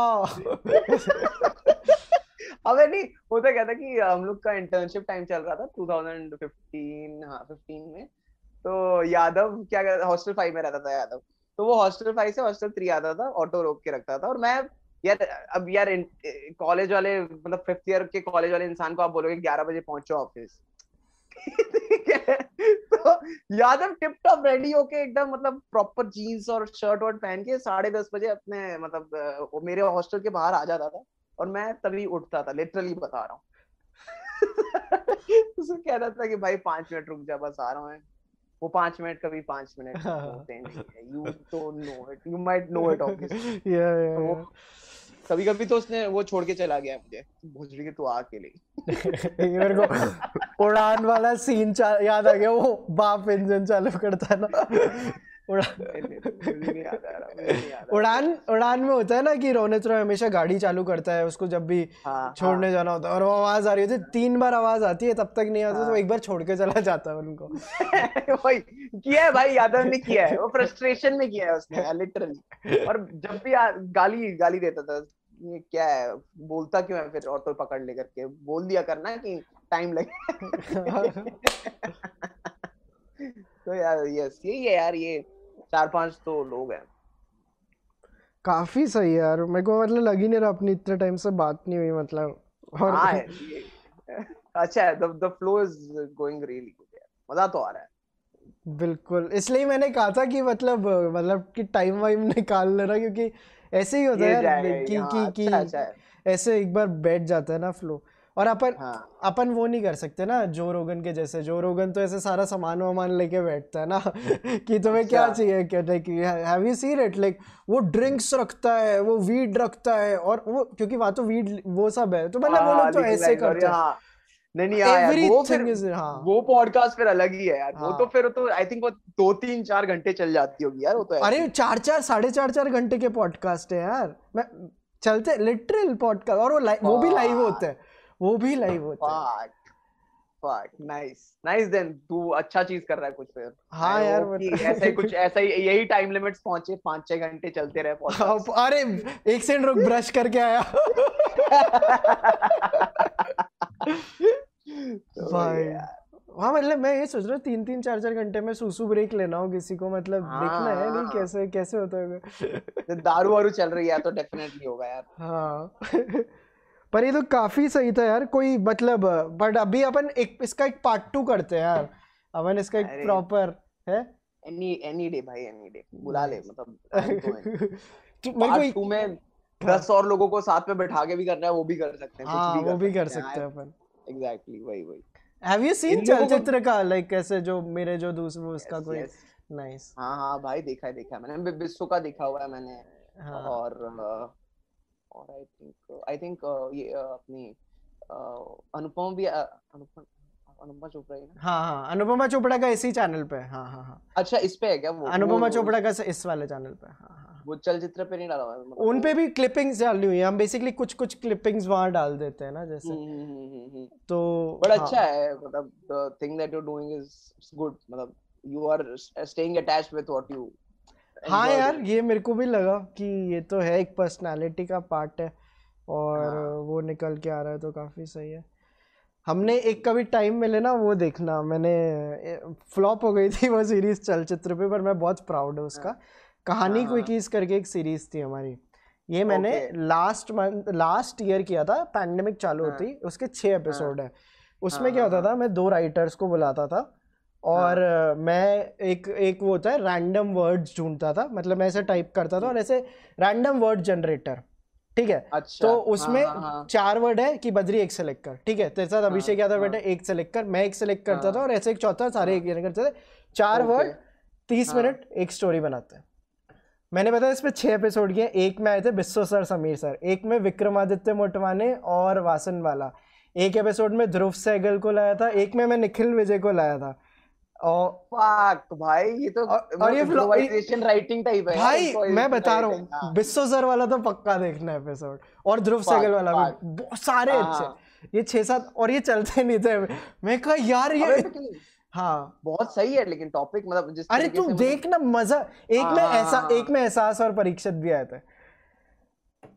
S2: अबे नहीं होता क्या था कि हम लोग का इंटर्नशिप टाइम चल रहा था 2015 हाँ 15 में। तो यादव क्या हॉस्टल फाइव में रहता था यादव। तो वो हॉस्टल फाइव से हॉस्टल थ्री आता था ऑटो रोक के रखता था। और मैं यार अब यार कॉलेज वाले मतलब फिफ्थ ईयर के कॉलेज वाले इंसान को आप बोलोगे ग्यारह बजे पहुंचो ऑफ़िस तो यादव टिप टॉप रेडी होके एकदम मतलब प्रॉपर जीन्स और शर्ट वर्ट पहन के साढ़े दस बजे अपने मतलब वो मेरे हॉस्टल के बाहर आ जाता था और मैं तभी उठता था लिटरली बता रहा हूँ। उसे कह रहा था कि भाई पाँच मिनट रुक जा बस आ रहा हूँ वो पाँच मिनट कभी पाँच मिनट होते नहीं है यू तो know it you might know it obviously कभी कभी तो उसने वो छोड़ के चला गया मुझे भोजरी के तू आ लिए
S1: मेरे को उड़ान वाला सीन याद आ गया, वो बाप इंजन चालू करता ना। उड़ान उड़ान में होता है ना कि रोनित रॉय हमेशा गाड़ी चालू करता है उसको जब भी हाँ, छोड़ने हाँ. जाना होता है और वो आवाज़ आ रही होती है तीन बार आवाज़ आती है तब तक नहीं आती तो हाँ. तो एक बार छोड़ के चला जाता है उनको
S2: वही किया है भाई यादव ने किया है वो फ्रस्ट्रेशन में किया है उसने लिटरली और जब भी गाली गाली देता था ये क्या है बोलता क्यों है फिर ऑटो पकड़ लेकर के बोल दिया करना कि टाइम लगे तो यार यस यही है यार ये चार पाँच तो लोग हैं।
S1: काफ़ी सही यार। मेरे को मतलब लग ही नहीं रहा अपनी इतने टाइम से बात नहीं हुई मतलब।
S2: और हाँ अच्छा है the the flow is going really good मज़ा तो आ रहा है।
S1: बिल्कुल। इसलिए मैंने कहा था कि मतलब मतलब कि टाइम वाइम निकाल लेना क्योंकि ऐसे ही होता है यार कि कि कि अच्छा, अच्छा ऐसे एक बार बैठ जाता है ना फ्लो और अपन हाँ. अपन वो नहीं कर सकते ना जो रोगन के जैसे। जो रोगन तो ऐसे सारा सामान वामान लेके बैठता है ना कि तुम्हें अच्छा। क्या चाहिए? क्या like have you seen it like वो ड्रिंक्स रखता है वो वीड रखता है और वो क्योंकि वहाँ तो वीड वो सब है। तो मतलब वो लोग तो ऐसे करते हैं।
S2: नहीं नहीं यार वो फिर हाँ. वो पॉडकास्ट फिर अलग ही है यार। हाँ. वो तो फिर तो आई थिंक वो दो तीन चार घंटे चल जाती होगी यार वो तो
S1: अरे चार चार साढ़े चार चार घंटे के पॉडकास्ट है यार। मैं चलते लिटरल पॉडकास्ट और वो वो भी लाइव होते हैं। वो भी लाइव होता है।
S2: नाइस नाइस देन तू अच्छा चीज़ कर रहा है कुछ फिर।
S1: हाँ यार
S2: मतलब ऐसा ही कुछ ऐसा ही यही टाइम लिमिट्स पहुँचे पाँच छह घंटे चलते रहे
S1: अरे एक सेकंड रुक ब्रश करके आया। तो भाई। हाँ मतलब मैं ये सोच रहा हूँ तीन तीन चार चार घंटे में सुसु ब्रेक लेना हो किसी को मतलब हाँ, देखना है नहीं हाँ। कैसे कैसे होता
S2: है दारू वारू चल रही है तो डेफिनेटली होगा यार।
S1: हाँ। पर ये तो काफ़ी सही था यार कोई मतलब बट अभी अपन एक इसका एक पार्ट टू करते हैं यार। अपन इसका एक प्रॉपर है?
S2: एनी एनी डे भाई एनी डे बुला ले मतलब तो मेरे को में हाँ। दस और लोगों को साथ में बैठा के भी करना है वो भी कर सकते हैं
S1: हाँ, वो भी कर सकते हैं अपन।
S2: एग्जैक्टली वही वही।
S1: हैव यू सीन चलचित्र का लाइक कैसे जो मेरे जो दूसरे उसका कोई? नाइस
S2: हाँ हाँ भाई देखा है देखा है मैंने। विश्व का देखा हुआ है मैंने। हाँ. और और आई थिंक आई थिंक ये uh, अपनी uh, अनुपम भी uh, अनुपम अनुपमा चोपड़ा ही
S1: हाँ हाँ अनुपमा चोपड़ा का इसी चैनल पे हाँ। हाँ हाँ
S2: अच्छा इस पे है क्या वो?
S1: अनुपमा चोपड़ा का इस वाले चैनल पे हाँ हाँ
S2: वो चलचित्र पे नहीं डाला हुआ
S1: मतलब उन पे भी क्लिपिंग्स डाली हुई है। हम बेसिकली कुछ कुछ क्लिपिंग्स वहाँ डाल देते हैं ना जैसे। हम्म, हम्म, हम्म, तो
S2: बड़ा हाँ. अच्छा है मतलब the thing that you are doing is good मतलब you are staying attached with what you
S1: हाँ यार ये मेरे को भी लगा कि ये तो है एक पर्सनालिटी का पार्ट है और हाँ. वो निकल के आ रहा है तो काफ़ी सही है। हमने एक कभी टाइम मिले ना वो देखना। मैंने फ्लॉप हो गई थी वो सीरीज़ चलचित्र पे पर मैं बहुत प्राउड हूँ उसका। हाँ। कहानी हाँ, क्विकीज करके एक सीरीज़ थी हमारी। ये मैंने लास्ट मंथ लास्ट ईयर किया था पैंडेमिक चालू होती उसके छः एपिसोड है। उसमें क्या होता था मैं दो राइटर्स को बुलाता था और हाँ. मैं एक एक वो होता है रैंडम वर्ड्स ढूंढता था मतलब मैं ऐसे टाइप करता था और ऐसे रैंडम वर्ड जनरेटर ठीक है? अच्छा, तो उसमें हाँ, हाँ, चार वर्ड है कि बद्री एक सेलेक्ट कर ठीक है? तेरे साथ अभिषेक यादव बेटा एक सेलेक्ट कर मैं एक सेलेक्ट करता था और ऐसे एक चौथा सारे एक करते थे। चार वर्ड तीस मिनट एक स्टोरी बनाते। हैं मैंने बताया इसमें छह एपिसोड किए एक में आए थे बिस्सो सर समीर सर एक में विक्रमादित्य मोटवाने और वासन वाला एक एपिसोड में ध्रुव सहगल को लाया था एक में मैं निखिल विजय को लाया था।
S2: भाई ये तो और ये फ्लोराइजेशन राइटिंग टाइप है
S1: भाई मैं बता रहा हूँ हाँ। बिस्सो सर वाला तो पक्का देखना एपिसोड और ध्रुव सहगल वाला भी सारे हाँ, अच्छे। हाँ। ये छह सात और ये चलते नहीं थे। मैं कहा यार ये हाँ।
S2: बहुत सही है लेकिन टॉपिक मतलब
S1: जिस अरे तू देख ना मज़ा एक में ऐसा एक में एहसास और परीक्षित भी आए थे।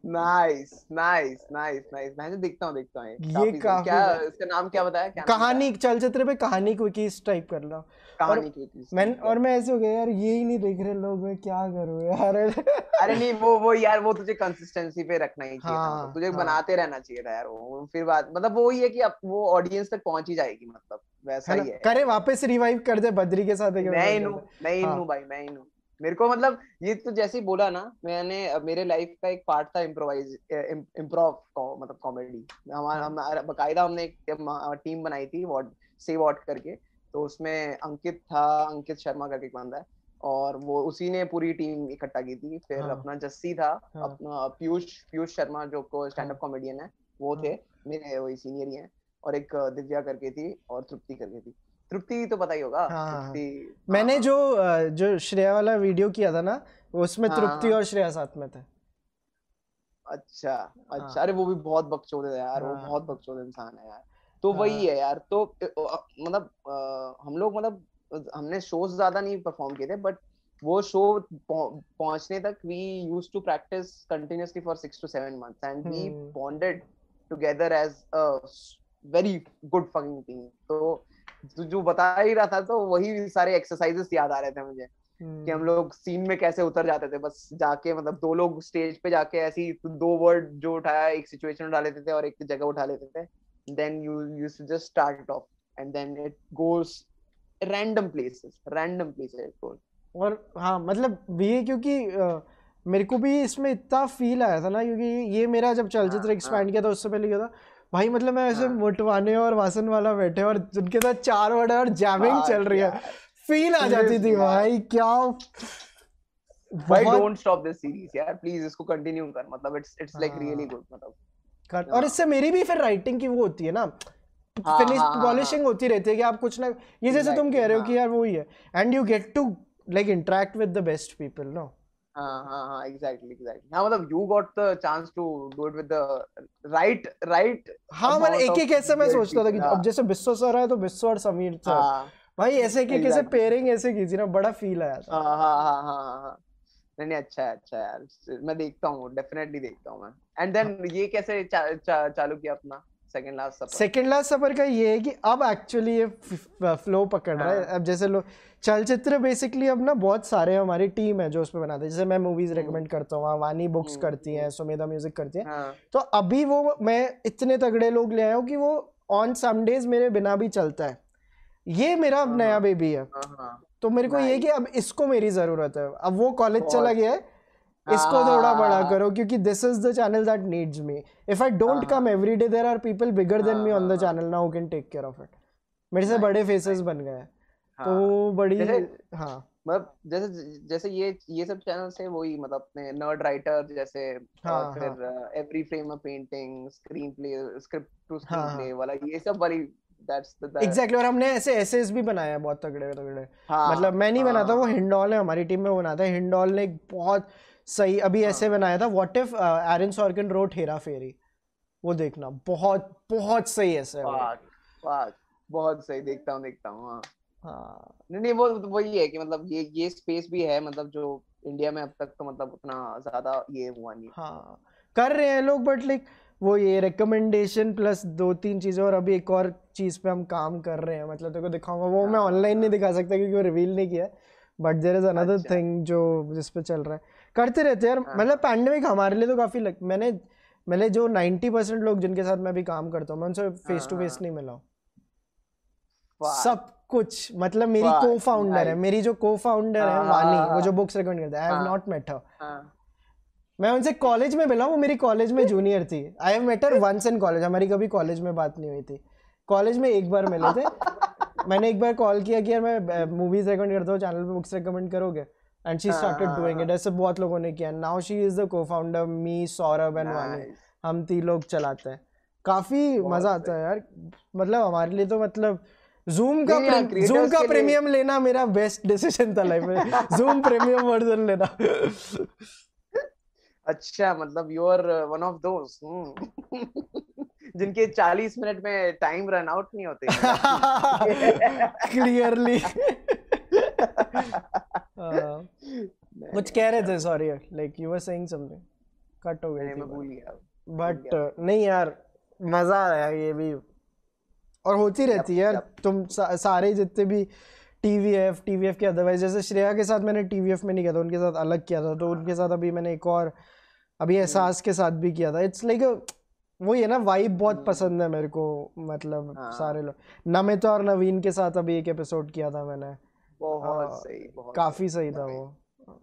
S2: नाइस नाइस नाइस नाइस मैं देखता हूँ देखता हूँ ये काफ़ी क्या इसका नाम क्या बताया? क्या
S1: कहानी चलचित्र पे कहानी क्विकीज टाइप कर लो। कहानी मैं और मैं ऐसे हो गया यार ये ही नहीं देख रहे लोग मैं क्या करूँ यार?
S2: अरे नहीं वो वो यार वो तुझे कंसिस्टेंसी पे रखना ही चाहिए हाँ, तुझे हाँ. बनाते रहना चाहिए था यार वो फिर बात मतलब वो ही है कि अब वो ऑडियंस तक पहुँच ही जाएगी मतलब वैसा ही है
S1: करे वापस रिवाइव कर दे बद्री के साथ
S2: मैं ही हूँ मैं ही हाँ। हूँ भाई मैं ही हूँ मेरे को मतलब ये तो जैसे ही बोला ना मैंने मेरे लाइफ का एक पार्ट था इम्प्रोवाइज इम्प्रोव मतलब कॉमेडी हमारा हम बकायदा हमने एक टीम बनाई थी वॉट से वॉट करके तो उसमें अंकित था अंकित शर्मा करके एक बंदा है और वो उसी ने पूरी टीम इकट्ठा की थी फिर हाँ. अपना जस्सी था हाँ. अपना पीयूष पीयूष शर्मा जो को स्टैंड अप कॉमेडियन है वो हाँ. थे मेरे वही सीनियर ही हैं और एक दिव्या करके थी और तृप्ति करके थी तृप्ति तो पता ही होगा हाँ, हाँ, हाँ।
S1: मैंने हाँ, जो जो श्रेया वाला वीडियो किया था ना उसमें तृप्ति और श्रेया साथ में थे।
S2: अच्छा अच्छा। अरे वो भी बहुत बकचोदे है यार वो बहुत बकचोदे इंसान है यार। तो वही है। यार तो मतलब हम लोग मतलब हमने शोज़ ज़्यादा नहीं परफॉर्म किए थे बट वो शो पहुँचने तक we use to practice continuously for six to seven months and we bonded together as a very good fucking team तो जो बता ही रहा था तो वही सारे एक्सरसाइजेस याद आ रहे थे मुझे कि हम हम्म। लोग सीन में कैसे उतर जाते थे बस जाके मतलब दो लोग स्टेज पे जाके ऐसी दो वर्ड जो उठाया एक सिचुएशन उठा लेते थे और एक जगह उठा लेते थे then you you just start off and then it goes random places random places it goes
S1: और हाँ मतलब ये क्योंकि आ, मेरे को भी इसमें इतना फील आया था ना क्योंकि ये मेरा जब चलचित्र एक्सपैंड हाँ, हाँ। किया था उससे पहले क्या था भाई मतलब मैं ऐसे हाँ। मोटवाने और वासन वाला बैठे और उनके साथ चार वर्ड और जैमिंग चल रही है। फील आ जाती थी भाई क्या
S2: भाई डोंट स्टॉप दिस सीरीज़ यार प्लीज़ इसको कंटिन्यू कर मतलब it's it's like really good मतलब।
S1: कर और हाँ। इससे मेरी भी फिर राइटिंग की वो होती है ना फिनिश पॉलिशिंग होती रहती है कि आप कुछ ना ये जैसे तुम कह रहे हो कि यार वो ही है। And you get to like interact with the best people no
S2: हाँ हाँ हाँ एग्जैक्टली एग्जैक्टली हाँ मतलब you got the chance to do it with the right right
S1: हाँ मतलब एक एक ऐसे मैं सोचता था कि अब जैसे बिस्सो सर है तो बिस्सो और समीर सर। हाँ, भाई ऐसे कि कैसे पेयरिंग ऐसे की ना बड़ा फील आया
S2: था। हाँ हाँ हाँ हाँ हाँ नहीं नहीं अच्छा है अच्छा यार। मैं देखता हूँ डेफिनेटली देखता हूँ मैं। एंड देन ये कैसे चालू किया अपना? Second last supper
S1: second last supper का ये है कि अब एक्चुअली ये फ्लो पकड़ रहा है। हाँ। अब जैसे लोग चलचित्र बेसिकली अब ना बहुत सारे हमारी टीम है जो उस पर बनाते हैं। जैसे मैं मूवीज़ रेकमेंड हम्म। करता हूँ वानी बुक्स हम्म, करती हैं। सुमेधा म्यूज़िक करती हैं। हाँ। तो अभी वो मैं इतने तगड़े लोग ले आया हूँ कि वो ऑन सम मेरे बिना भी चलता है। ये मेरा अब नया बेबी हाँ, है तो मेरे को ये कि अब इसको मेरी ज़रूरत है। अब वो कॉलेज चला गया है। इसको थोड़ा बड़ा करो क्योंकि this is the channel that needs me if I don't come every day there are people bigger than me on the channel now who can take care of it मेरे से बड़े फेसेस बन गए तो हाँ। बड़ी हाँ।
S2: मतलब जैसे जैसे ये ये सब चैनल से वही मतलब अपने नर्ड राइटर जैसे हाँ, और फिर every frame a painting screenplay script to screenplay वाला ये सब वाली दैट्स द
S1: एग्जैक्टली और हमने ऐसे एसेस भी बनाए हैं बहुत तगड़े तगड़े हाँ, मतलब मैं नहीं हाँ, बनाता वो हिंडॉल है हमारी टीम में बनाता है। हिंडॉल ने एक बहुत सही अभी हाँ. ऐसे बनाया था what if Aaron Sorkin wrote Hera Pheri? वो देखना बहुत बहुत सही ऐसे
S2: बहुत सही देखता हूँ देखता हूँ हाँ। हाँ। नहीं नहीं वो वही है कि मतलब ये ये स्पेस भी है मतलब जो इंडिया में अब तक तो मतलब उतना ज़्यादा ये हुआ नहीं।
S1: हाँ कर रहे हैं लोग बट लाइक वो ये रिकमेंडेशन प्लस दो तीन चीज़ें और अभी एक और चीज़ पे हम काम कर रहे हैं। मतलब तेरे को दिखाऊँगा वो मैं ऑनलाइन नहीं दिखा सकता क्योंकि वो रिवील नहीं किया but there is another thing जो जिस पे चल रहा है। करते रहते हैं। यार हाँ. मतलब पैंडमिक हमारे लिए तो काफ़ी लग मैंने मैंने जो नाइन्टी परसेंट लोग जिनके साथ मैं भी काम करता हूँ मैं उनसे फेस टू फेस नहीं मिला सब कुछ मतलब मेरी को फाउंडर है मेरी जो को फाउंडर है हाँ, वानी हाँ, वो जो बुक्स रिकमेंड करता है I have not met her मैं उनसे कॉलेज में मिला वो मेरी कॉलेज में जूनियर थी। I have met her once in college हमारी कभी कॉलेज में बात नहीं हुई थी। कॉलेज में एक बार मिले थे। मैंने एक बार कॉल किया कि यार मैं मूवीज़ रिकमेंड करता हूँ चैनल पे बुक्स रिकमेंड करोगे? And she started doing it ऐसे बहुत लोगों ने किया। Now she is the co-founder me Saurabh and Vani हम तीन लोग चलाते हैं। काफ़ी मज़ा आता है यार। मतलब हमारे लिए तो मतलब जूम का जूम का प्रीमियम लेना मेरा बेस्ट डिसीज़न था लाइफ में। जूम प्रीमियम वर्जन लेना।
S2: अच्छा मतलब you are one of those जिनके 40 मिनट में टाइम रन आउट नहीं होते।
S1: क्लियरली कुछ कह रहे थे sorry like you were saying something cut हो गई मैं भूल गया बट नहीं यार मज़ा आया ये भी। और होती रहती है यार तुम सा, सारे जितने भी टीवीएफ टीवीएफ के अदरवाइज़ जैसे श्रेया के साथ मैंने टीवीएफ में नहीं किया था उनके साथ अलग किया था तो उनके साथ अभी मैंने एक और अभी हम्म। एहसास के साथ भी किया था। इट्स लाइक वो ये ना वाइब बहुत हम्म। पसंद है मेरे को मतलब हाँ. सारे लोग। नमिता और नवीन के साथ अभी एक एपिसोड किया था मैंने।
S2: बहुत सही बहुत
S1: काफ़ी सही था वो।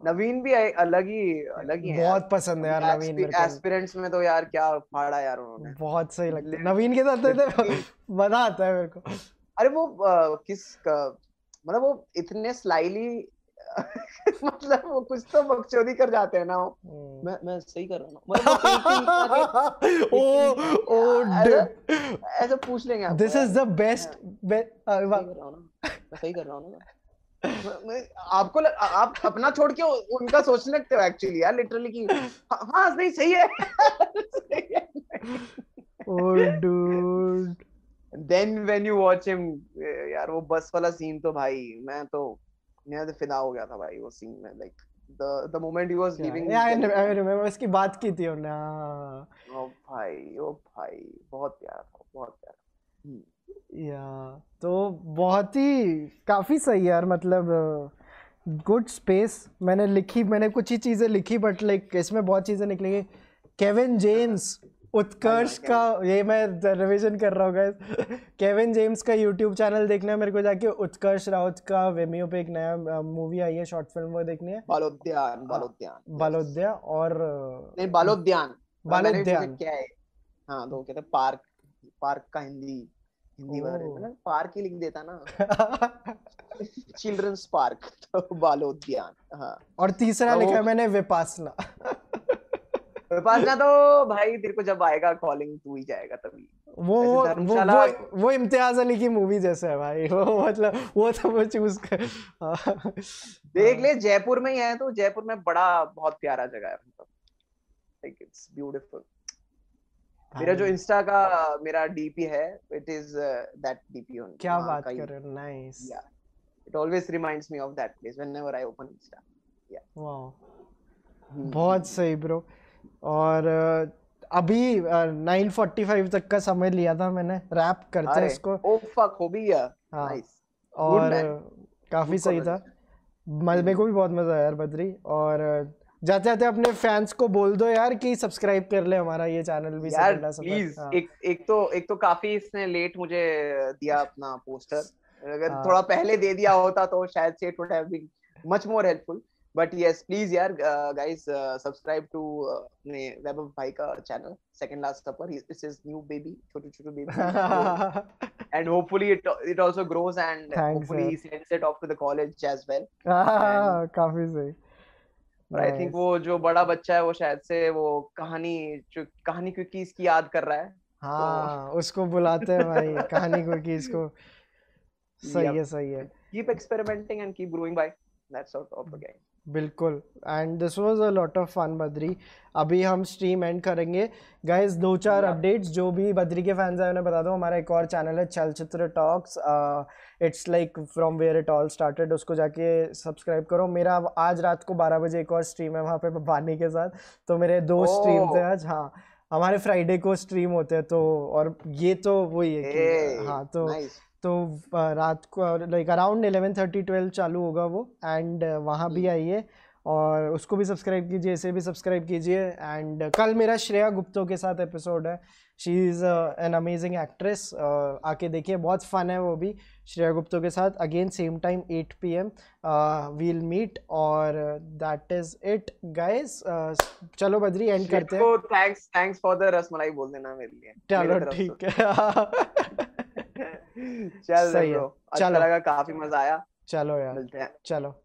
S2: नवीन भी अलग ही अलग ही
S1: बहुत है पसंद है यार नवीन
S2: मेरे को एस्पिरेंट्स में तो यार क्या फाड़ा यार उन्होंने।
S1: बहुत सही लगता है। नवीन के साथ तो मज़ा आता है मेरे को।
S2: अरे वो किस मतलब वो इतने स्लाइली मतलब वो कुछ तो बकचोदी कर जाते हैं ना वो। हम्म। मैं मैं सही कर रहा हूँ मतलब
S1: ओ ओ
S2: ऐसे पूछ लेंगे
S1: दिस इज़ द बेस्ट
S2: मैं सही कर रहा हूँ ना? आपको लग, आप अपना छोड़ के उनका सोचने लगते हो एक्चुअली यार लिटरली कि हाँ, हाँ नहीं सही है।
S1: ओह dude
S2: then when you watch him यार वो बस वाला सीन तो भाई मैं तो मैं तो फिदा हो गया था भाई वो सीन में like the the moment he was leaving
S1: yeah, I, I remember उसकी बात की थी उन्होंने
S2: ओ भाई ओ भाई बहुत प्यारा था बहुत प्यारा। हम्म।
S1: या तो बहुत ही काफ़ी सही यार मतलब गुड स्पेस मैंने लिखी मैंने कुछ ही चीज़ें लिखी बट लाइक इसमें बहुत चीज़ें निकलेंगी केविन जेम्स उत्कर्ष का ये मैं रिवीजन कर रहा हूँ केविन जेम्स का यूट्यूब चैनल देखना है मेरे को जाके। उत्कर्ष राउत का वेमियो पे एक नया मूवी आई है शॉर्ट फ़िल्म वो देखनी है।
S2: बालोद्यान बालोद्यान।
S1: बालोद्या और
S2: नहीं बालोद्यान।
S1: बालोद्यान
S2: क्या है? हाँ तो कहते पार्क पार्क का हिंदी। हिंदी में पार्क ही लिख देता ना। चिल्ड्रंस पार्क तो बालोद्यान हाँ।
S1: और तीसरा तो, लिखा है मैंने विपासना।
S2: विपासना तो भाई तेरे को जब आएगा कॉलिंग तू ही जाएगा तभी।
S1: वो वो वो, वो वो इम्तियाज़ अली की मूवी जैसे है भाई। वो मतलब वो तो वो चूज़ कर
S2: हाँ। देख ले जयपुर में ही है तो जयपुर में बड़ा बहुत प्यारा जगह है मतलब। लाइक इट्स ब्यूटीफुल मेरा जो इंस्टा का मेरा डीपी है it is that DP only
S1: क्या बात कर रहे हो? नाइस
S2: या it always reminds me of that place whenever I open insta या
S1: वाओ बहुत सही ब्रो और uh, अभी uh, फोर्टी फाइव तक का समय लिया था मैंने रैप करते हैं इसको
S2: ओ फक हो भी गया।
S1: नाइस और काफ़ी सही था। मेरे को भी बहुत मज़ा आया यार बद्री। और uh, जाते जाते अपने फैंस को बोल दो यार कि सब्सक्राइब कर ले हमारा ये चैनल भी
S2: यार प्लीज़ हाँ. एक एक तो एक तो काफ़ी इसने लेट मुझे दिया अपना पोस्टर अगर हाँ. थोड़ा पहले दे दिया होता तो शायद से it would have been much more helpful but yes please यार गाइस सब्सक्राइब टू अपने वैभव भाई का channel second last supper this is new baby Chhotu Chhotu baby and hopefully it it also grows and Thanks, hopefully sir. he sends it off to the college as well
S1: काफ़ी सही।
S2: और I think वो जो बड़ा बच्चा है वो शायद से वो कहानी जो कहानी क्योंकि इसकी याद कर रहा है।
S1: हाँ तो... उसको बुलाते हैं भाई कहानी क्योंकि इसको सही है सही है।
S2: Keep experimenting and keep growing bye that's out of the game
S1: बिल्कुल। And this was a lot of fun Badri अभी हम स्ट्रीम एंड करेंगे। गाइस दो चार अपडेट्स जो भी बद्री के फैंस हैं उन्हें बता दो। हमारा एक और चैनल है Chalchitra talks it's like from where it all started उसको जाके सब्सक्राइब करो। मेरा आज रात को बारह बजे एक और स्ट्रीम है वहाँ पे बानी के साथ। तो मेरे दो oh. स्ट्रीम थे आज। हाँ हमारे फ्राइडे को स्ट्रीम होते हैं तो और ये तो वही है कि हाँ तो तो रात को like around eleven thirty twelve चालू होगा वो एंड वहाँ भी हम्म। आइए और उसको भी सब्सक्राइब कीजिए इसे भी सब्सक्राइब कीजिए एंड कल मेरा श्रेया गुप्तो के साथ एपिसोड है। She is an amazing actress आके देखिए बहुत फन है वो भी श्रेया गुप्तो के साथ। Again same time 8 P M we'll meet और दैट इज़ इट गाइस चलो बद्री एंड करते हैं।
S2: Thanks thanks for the rasmalai बोल देना मेरे लिए।
S1: चलो ठीक है।
S2: चल सही है अच्छा लगा काफ़ी मज़ा आया।
S1: चलो यार मिलते हैं। चलो।